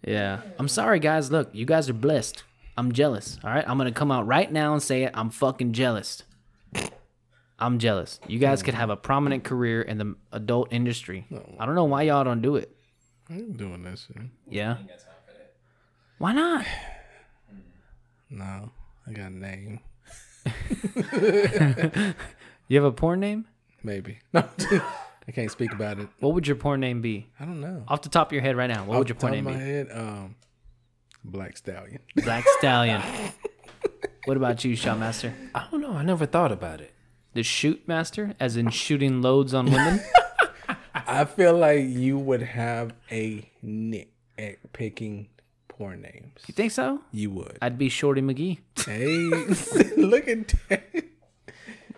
Yeah. I'm sorry, guys. Look, you guys are blessed. I'm jealous. All right. I'm going to come out right now and say it. I'm fucking jealous. I'm jealous. You guys could have a prominent career in the adult industry. I don't know why y'all don't do it. I ain't doing that shit. Yeah. Why not? (sighs) No, I got a name. (laughs) You have a porn name? Maybe. (laughs) No, I can't speak about it. What would your porn name be? I don't know. Off the top of your head right now, what would your Off porn the name top of be? my head, um, Black Stallion. (laughs) Black Stallion. what about you, Shotmaster? I don't know. I never thought about it. The Shoot Master, as in shooting loads on women? I feel like you would have a nick at picking porn names. you think so? You would. I'd be Shorty McGee. Hey, (laughs) look at that.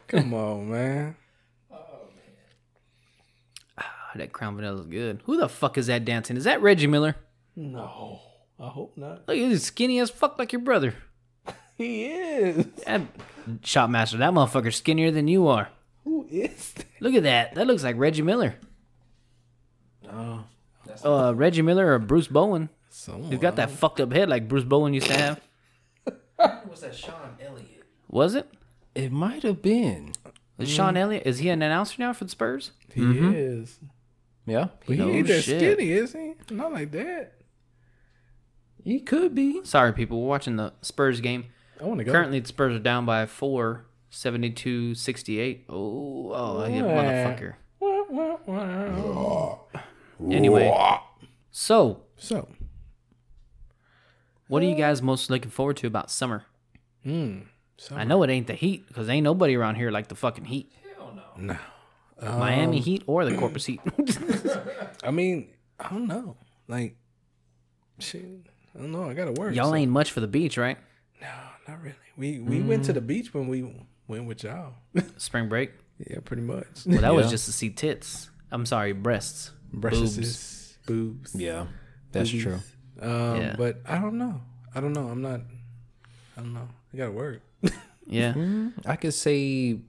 Come on, man. Oh, that Crown Vanilla is good. Who the fuck is that dancing? Is that Reggie Miller? No, I hope not. Look, he's skinny as fuck like your brother. He is. That Shotmaster, that motherfucker's skinnier than you are. Who is that? Look at that. That looks like Reggie Miller. Oh. Uh, Reggie Miller or Bruce Bowen. Someone. He's got that fucked up head like Bruce Bowen used to have. (laughs) Was that Sean Elliott? Was it? It might have been. Is Sean Elliott is he an announcer now for the Spurs? He mm-hmm. is. Yeah, But he No ain't that shit. skinny, is he? Not like that. he could be. Sorry, people. We're watching the Spurs game. I want to go. Currently, the Spurs are down by four, 72 68. Oh, oh, you motherfucker. Anyway, so So, what are you uh, guys most looking forward to about summer? mm, so I know it ain't the heat because ain't nobody around here like the fucking heat. Hell no. No. Miami um, Heat or the Corpus Heat. (laughs) (laughs) I mean, I don't know. Like, shit, I don't know. I gotta work. Y'all so- ain't much for the beach, right? No, not really. We we went to the mm. beach when we went with y'all. (laughs) Spring break. yeah, pretty much. Well, that was just to see tits. I'm sorry, breasts. Breasts, Boobs. boobs. Yeah, that's boobies. true. Um, Yeah. but I don't know. I don't know. I'm not. I don't know. I gotta work. (laughs) Yeah. Mm-hmm. I could say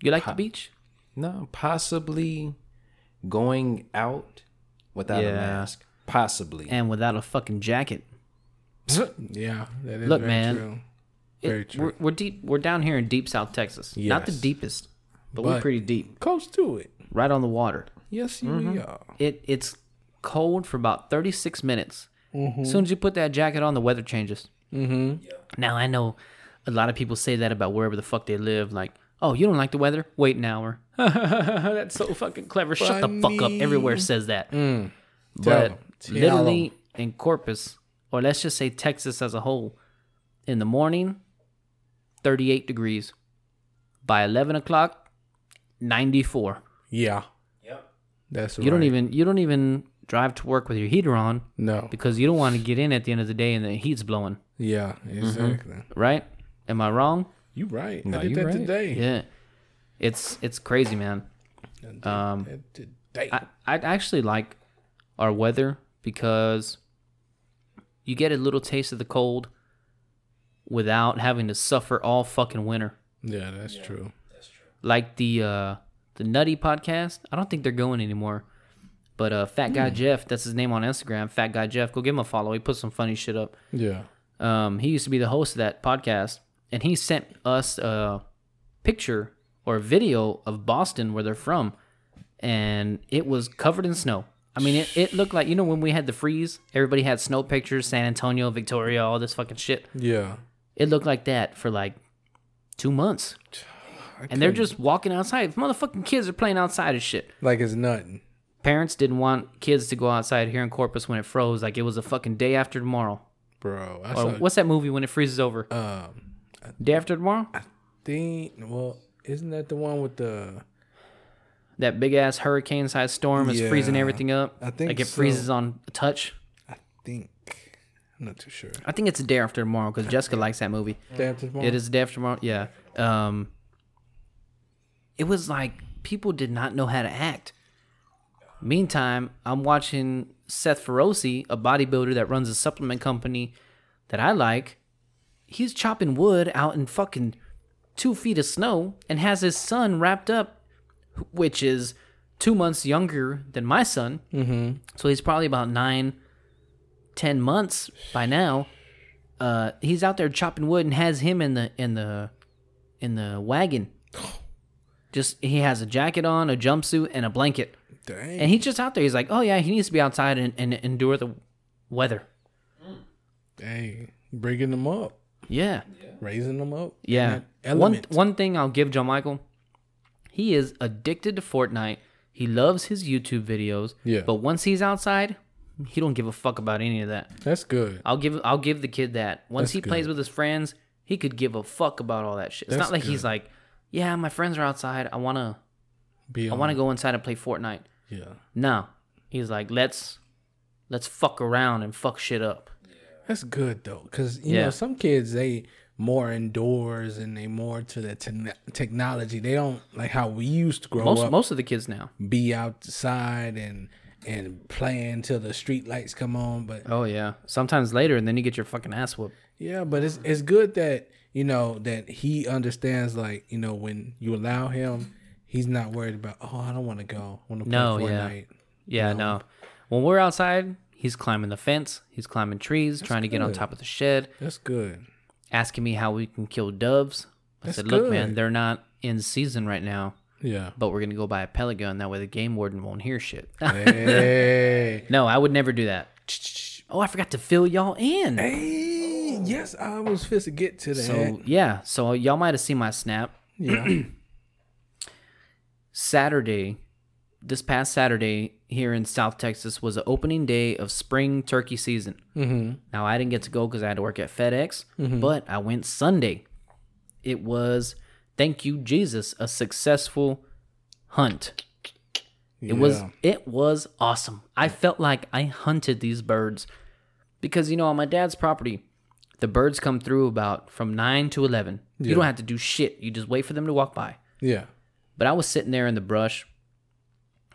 You like the beach? no, possibly going out without Yeah. a mask. Possibly. And without a fucking jacket. (laughs) yeah, that is Look, very man. true. It- Very true. We're, we're deep. We're down here in deep South Texas. Not the deepest, but, we're pretty deep. Close to it. Right on the water. Yes, you Mm-hmm. are. It it's cold for about 36 minutes. Mm-hmm. As soon as you put that jacket on, the weather changes. Mm-hmm. Now I know a lot of people say that about wherever the fuck they live. Like, oh, you don't like the weather? Wait an hour. (laughs) That's so fucking clever. Shut the fuck up. Everywhere says that. Tell But 'em. Tell literally in Corpus, or let's just say Texas as a whole, in the morning, 38 degrees. By 11 o'clock, 94. Yeah. Yep. That's right. You don't even you don't even drive to work with your heater on No. because you don't want to get in at the end of the day and the heat's blowing, Yeah. Exactly. right? Am I wrong? You right. No, I did you that right. today. Yeah. It's it's crazy, man. I Um, today. I I actually like our weather because you get a little taste of the cold without having to suffer all fucking winter. yeah, that's true. Like the uh the Nutty podcast. I don't think they're going anymore. But uh Fat Guy Jeff, that's his name on Instagram, Fat Guy Jeff. Go give him a follow. He puts some funny shit up. Yeah. Um, he used to be the host of that podcast, and he sent us a picture or a video of Boston, where they're from, and it was covered in snow. I mean, it, it looked like you know when we had the freeze, everybody had snow pictures, San Antonio, Victoria, all this fucking shit. Yeah. It looked like that for like two months, (sighs) I and they're just walking outside. Motherfucking kids are playing outside and shit. like it's nothing. Parents didn't want kids to go outside here in Corpus when it froze, like it was a fucking day after tomorrow. Bro, I Or saw what's that movie when it freezes over? um Day after tomorrow. I think well, isn't that the one with the that big ass hurricane sized storm is freezing everything up. I think like it so. freezes on a touch. I think I'm not too sure. I think it's a day after tomorrow because Jessica likes that movie. Day after tomorrow? It is a day after tomorrow. Yeah. Um. It was like people did not know how to act. Meantime, I'm watching Seth Feroce, a bodybuilder that runs a supplement company that I like. He's chopping wood out in fucking two feet of snow and has his son wrapped up, which is two months younger than my son. Mm-hmm. So he's probably about nine, ten months by now. Uh, he's out there chopping wood and has him in the in the in the wagon. (gasps) Just he has a jacket on, a jumpsuit, and a blanket. Dang. And he's just out there. He's like, oh yeah, he needs to be outside and, and endure the weather. Dang. Bringing them up. Yeah, Raising them up. yeah. One element. one thing I'll give Joe Michael, he is addicted to Fortnite. He loves his YouTube videos. Yeah. But once he's outside, he don't give a fuck about any of that. That's good. I'll give I'll give the kid that. Once That's he plays good. with his friends, he could give a fuck about all that shit. It's That's not like he's good. like, yeah, my friends are outside. I wanna Be I wanna go inside and play Fortnite. Yeah. No, he's like, let's let's fuck around and fuck shit up. That's good though, because you Yeah. know some kids they more indoors and they more to the te- technology. They don't like how we used to grow Most up, most of the kids now. be outside and and playing till the street lights come on. But Oh yeah. Sometimes later, and then you get your fucking ass whooped. yeah, but it's it's good that you know that he understands. Like you know when you allow him, he's not worried about. Oh, I don't want to go. I want to play No, yeah. Fortnite. Yeah, no. When we're outside, he's climbing the fence. He's climbing trees, trying to get on top of the shed. That's good. asking me how we can kill doves. I That's said, "Look, man, they're not in season right now, Yeah. but we're gonna go buy a pellet gun. That way the game warden won't hear shit. hey. (laughs) no, I would never do that. Oh, I forgot to fill y'all in. Hey. Yes, I was fit to get to that. So yeah, so y'all might have seen my snap. yeah. (clears throat) Saturday, this past Saturday here in South Texas was the opening day of spring turkey season. Mm-hmm. Now I didn't get to go because I had to work at FedEx, but I went Sunday. It was, thank you Jesus, a successful hunt. It was it was awesome. I felt like I hunted these birds because you know on my dad's property, the birds come through about from nine to eleven. You don't have to do shit. You just wait for them to walk by. Yeah. But I was sitting there in the brush.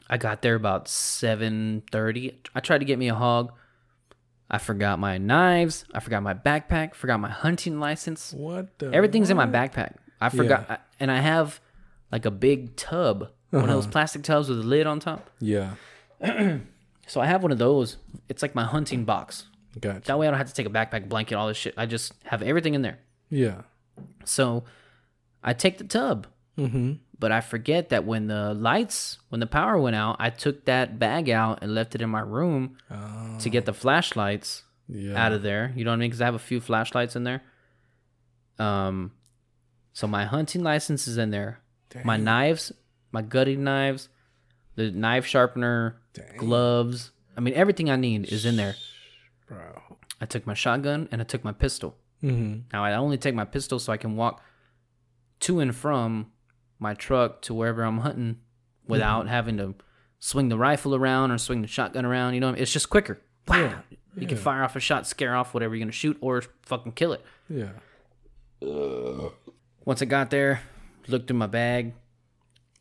I got there about seven thirty. I tried to get me a hog. I forgot my knives. I forgot my backpack. Forgot my hunting license. What the Everything's in my backpack. I forgot, I- and I have like a big tub, one of those plastic tubs with a lid on top. Yeah. (clears throat) So I have one of those. It's like my hunting box. Gotcha. That way I don't have to take a backpack, blanket, all this shit. I just have everything in there. Yeah. So I take the tub, mm-hmm. But I forget that when the lights, when the power went out, I took that bag out and left it in my room to get the flashlights Yeah. out of there. You know what I mean? Because I have a few flashlights in there. Um, so my hunting license is in there. My knives, my gutting knives, the knife sharpener, gloves. I mean, everything I need is in there. Bro. I took my shotgun and I took my pistol. Mm-hmm. Now I only take my pistol so I can walk to and from my truck to wherever I'm hunting without mm-hmm. having to swing the rifle around or swing the shotgun around. You know, it's just quicker. Wow. You can fire off a shot, scare off whatever you're gonna shoot, or fucking kill it. Yeah. Once I got there, looked through my bag.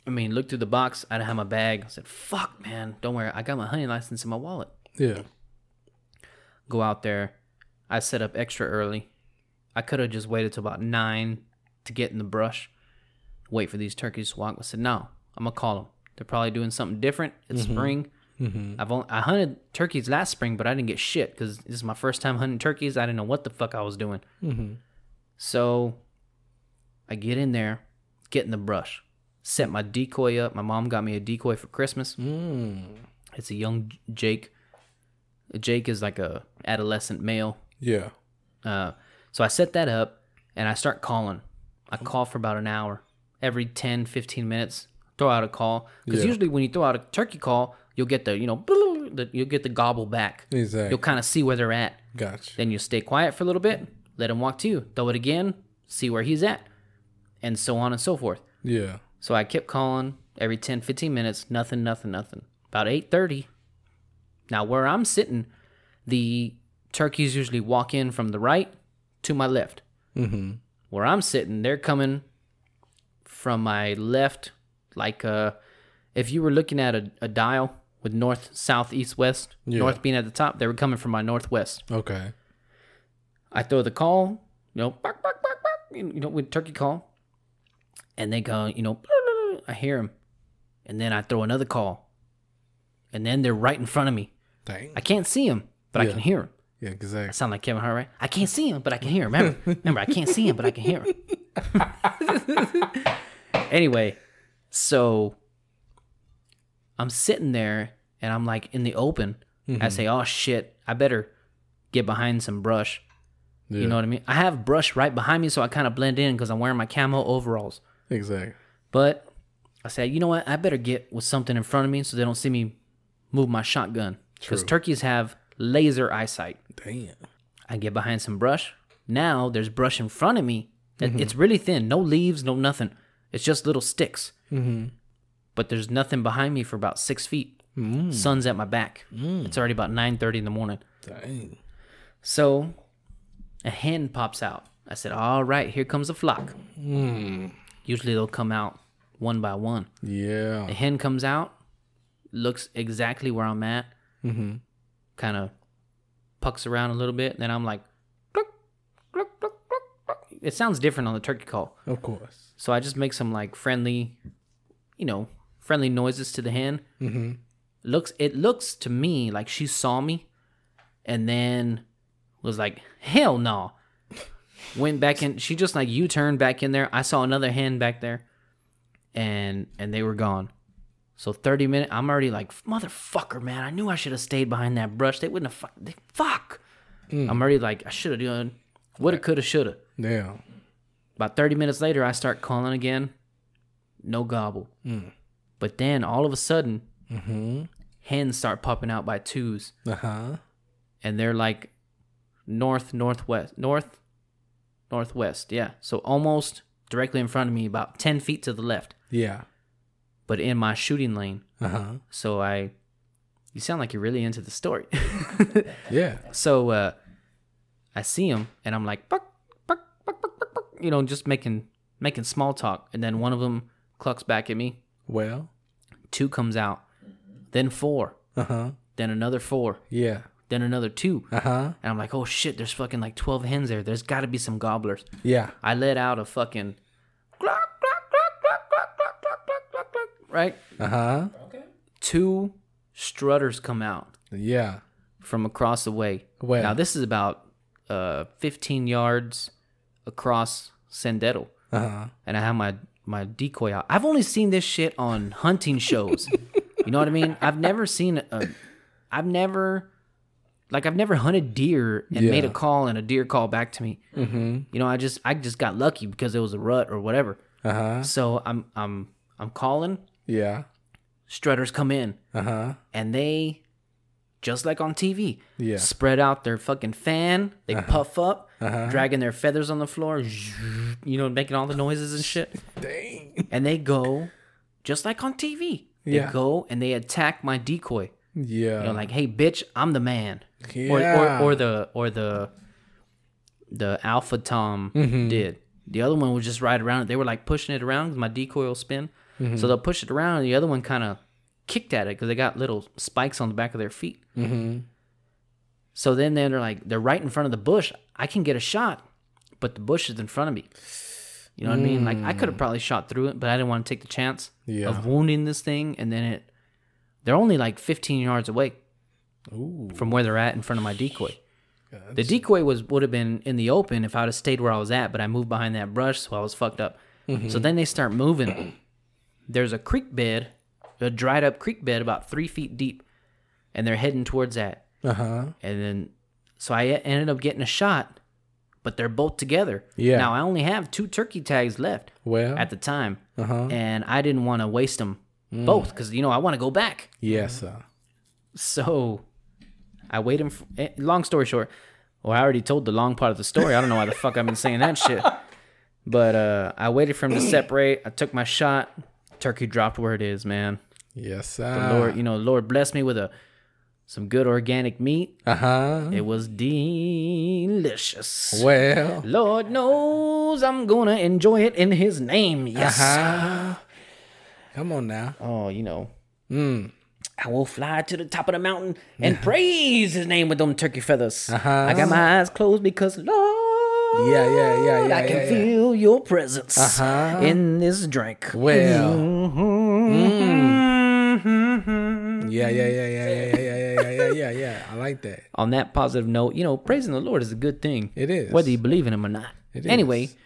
I mean, looked through the box. I didn't have my bag. I said, "Fuck, man, don't worry. I got my hunting license in my wallet." Yeah. go out there. I set up extra early. I could have just waited till about nine to get in the brush, wait for these turkeys to walk. I said, no, I'm gonna call them. They're probably doing something different. It's mm-hmm. spring. Mm-hmm. I've only, I hunted turkeys last spring, but I didn't get shit because this is my first time hunting turkeys. I didn't know what the fuck I was doing. Mm-hmm. So I get in there, get in the brush, set my decoy up. My mom got me a decoy for Christmas. Mm. It's a young Jake. Jake is like a adolescent male. Yeah. Uh, so I set that up and I start calling. I call for about an hour. Every 10, 15 minutes, throw out a call. Because Yeah. usually when you throw out a turkey call, you'll get the, you know, (laughs) the, you'll get the gobble back. Exactly. You'll kind of see where they're at. Gotcha. Then you stay quiet for a little bit, let him walk to you. Throw it again, see where he's at, and so on and so forth. Yeah. So I kept calling every 10, 15 minutes, nothing, nothing, nothing. About 8:30. Now where I'm sitting, the turkeys usually walk in from the right to my left. Mm-hmm. Where I'm sitting, they're coming from my left, like uh, if you were looking at a, a dial with north, south, east, west, Yeah. north being at the top, they were coming from my northwest. Okay. I throw the call, you know, bark, bark, bark, bark, you know, with turkey call, and they go, you know, I hear them, and then I throw another call, and then they're right in front of me. Dang. I can't see them, but I can hear them. yeah. Exactly. Sound like Kevin Hart, right? I can't see him, but I can hear him. Remember, remember, I can't see him, but I can hear him. (laughs) anyway, so I'm sitting there and I'm like in the open. I mm-hmm. say, "Oh shit, I better get behind some brush." You know what I mean? I have brush right behind me, so I kind of blend in because I'm wearing my camo overalls. Exactly. But I said, you know what? I better get with something in front of me so they don't see me move my shotgun. Because turkeys have laser eyesight. Damn. I get behind some brush. Now there's brush in front of me. that mm-hmm. It's really thin, no leaves, no nothing. It's just little sticks. Mm-hmm. But there's nothing behind me for about six feet. Sun's at my back. It's already about nine thirty in the morning. Dang. So a hen pops out. I said, "All right, here comes a flock." Usually they'll come out one by one. Yeah. A hen comes out, looks exactly where I'm at, mm-hmm. kind of pucks around a little bit. Then I'm like, it sounds different on the turkey call. Of course. So I just make some like friendly, you know, friendly noises to the hen. Mm-hmm. Looks, it looks to me like she saw me, and then was like, "Hell no!" Went back in. She just like U turned back in there. I saw another hen back there. and and they were gone. So 30 minutes, I'm already like, motherfucker, man. I knew I should have stayed behind that brush. They wouldn't have fuck. They, fuck. I'm already like, I should have done. Woulda, coulda, shoulda. Yeah. About 30 minutes later, I start calling again. No gobble. But then all of a sudden, hens start popping out by twos. Uh huh. And they're like north, northwest, north, northwest. Yeah. So almost directly in front of me, about 10 feet to the left, Yeah. but in my shooting lane. Uh huh. So I, you sound like you're really into the story. (laughs) Yeah. so uh, I see him and I'm like, buck, you know, just making making small talk. And then one of them clucks back at me. Well. Two comes out, then four, Uh huh. then another four, Yeah. then another two. Uh huh. And I'm like, oh shit, there's fucking like 12 hens there. There's got to be some gobblers. Yeah. I let out a fucking cluck, cluck, cluck, cluck, cluck, cluck, cluck, cluck, cluck, cluck, right? Uh huh. Okay. Two strutters come out Yeah. from across the way. Where? Now this is about uh 15 yards across Sendero. Uh huh. And I have my my decoy out. I've only seen this shit on hunting shows. (laughs) you know what I mean? I've never seen a I've never like I've never hunted deer and made a call and a deer call back to me. Mm-hmm. You know, I just I just got lucky because it was a rut or whatever. Uh huh. So I'm I'm I'm calling. Yeah. Strutters come in Uh huh. and they just like on TV, Yeah. Uh-huh. spread out their fucking fan. They puff up, dragging their feathers on the floor, you know, making all the noises and shit. (laughs) Dang. And they go just like on TV. They Yeah. go and they attack my decoy. Yeah. You know, like, hey, bitch, I'm the man. Or, Yeah. or, or the or the the alpha tom Mm-hmm. did. The other one was just ride around it. They were like pushing it around because my decoy will spin. Mm-hmm. So they'll push it around, and the other one kind of kicked at it because they got little spikes on the back of their feet. Mm-hmm. So then they're like, they're right in front of the bush. I can get a shot, but the bush is in front of me. You know what I mean? Like I could have probably shot through it, but I didn't want to take the chance Mm. Yeah. of wounding this thing. And then it, they're only like 15 yards away Ooh. from where they're at in front of my decoy. The decoy was would have been in the open if I'd have stayed where I was at, but I moved behind that brush, so I was fucked up. So then they start moving. There's a creek bed, a dried up creek bed about three feet deep, and they're heading towards that. Uh huh. And then, so I ended up getting a shot, but they're both together. Yeah. Now I only have two turkey tags left Well. at the time, Uh-huh. and I didn't want to waste them both because you know I want to go back. yes, sir. So I waited. For, eh, long story short, well, I already told the long part of the story. I don't know why the fuck I've been saying that shit. (laughs) But uh, I waited for him to separate. I took my shot. Turkey dropped where it is, man. Yes, sir. The Lord, you know, Lord blessed me with a some good organic meat. Uh huh. It was delicious. Well. Lord knows I'm gonna enjoy it in His name. Yes. Uh-huh. Come on now. Oh, you know. Mm. I will fly to the top of the mountain and praise his name with them turkey feathers. Uh-huh. I got my eyes closed because Lord, Yeah, yeah, yeah, yeah, I can yeah, yeah. feel your presence Uh-huh. in this drink. Well. Mhm. Yeah, yeah, yeah, yeah, yeah, yeah, yeah, yeah, yeah, yeah. I like that. On that positive note, you know, praising the Lord is a good thing. It is. Whether you believe in him or not. It anyway, is.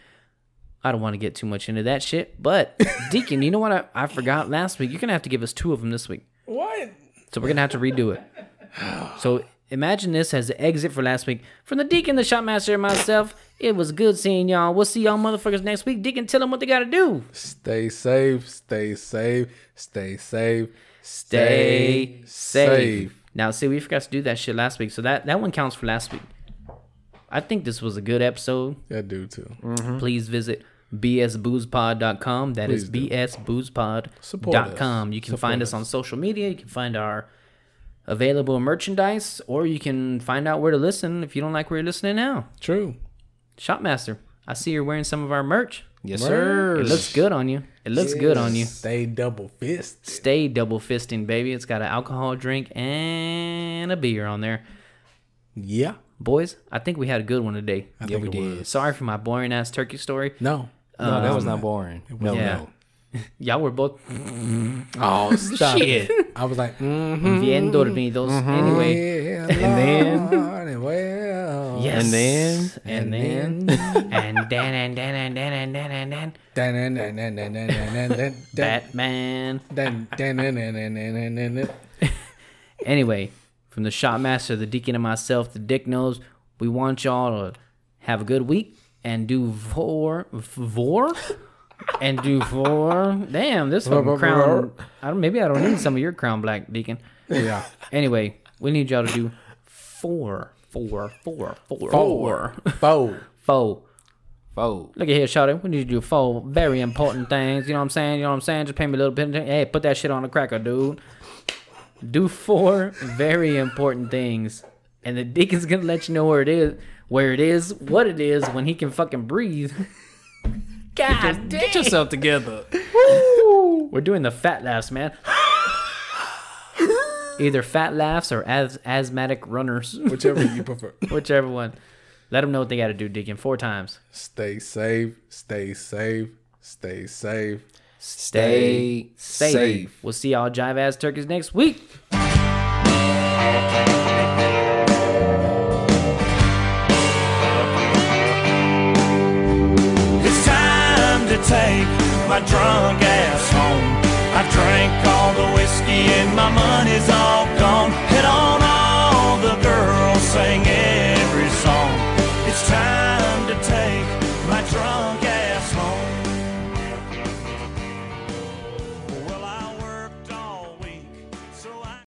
I don't want to get too much into that shit. But (laughs) Deacon, you know what I, I forgot last week? You're gonna have to give us two of them this week. What? So we're gonna have to redo it. So imagine this as the exit for last week. From the Deacon, the Shotmaster, and myself, it was good seeing y'all. We'll see y'all motherfuckers next week. Deacon, tell them what they gotta do. Stay safe. Stay safe. Stay safe. Stay safe. Now, see, we forgot to do that shit last week, so that that one counts for last week. I think this was a good episode. I do too. Mm-hmm. Please visit bsboozepod.com. That is Please do. bsboozepod.com. You can Support find us us. on social media. You can find our available merchandise, or you can find out where to listen if you don't like where you're listening now. True. Shotmaster, I see you're wearing some of our merch. Yes, sir. It looks good on you. It looks good on you. Stay double fist. Stay double fisting, baby. It's got an alcohol drink and a beer on there. Yeah. Boys, I think we had a good one today. I think we it did. was. Sorry for my boring ass turkey story. No. No, that was um, not boring. No, yeah. no. Y'all were both. Oh, stop shit. I was like, mm-hmm, bien dormidos. Mm-hmm, anyway. And then. Yes. And then. And, then. and then, and then, and then, and then, and then. Then, then, then, then, then, then, then. Batman. Then, then, then, then, then, then, then. Anyway, from the Shotmaster, the deacon, and myself, the dick nose, we want y'all to have a good week and do vor. Vor? And do four. Damn, this fucking crown. I don't, maybe I don't need some of your crown, black deacon. Yeah. Anyway, we need y'all to do four, four, four, four, Four. four, Four. four. Look at here, Shawty. We need you to do four very important things. You know what I'm saying? You know what I'm saying? Just pay me a little bit. Hey, put that shit on the cracker, dude. Do four very important things, and the deacon's gonna let you know where it is, where it is, what it is, when he can fucking breathe. (laughs) God damn. Get yourself together. We're doing the fat laughs, man. Either fat laughs or as asthmatic runners, Whichever you (laughs) prefer. whichever one. Let them know what they got to do, Deacon, four times. Stay safe. Stay safe. Stay safe. stay Safe. safe. We'll see y'all jive ass turkeys next week. Thank take my drunk ass home. I drank all the whiskey and my money's all gone. Hit on all the girls singing.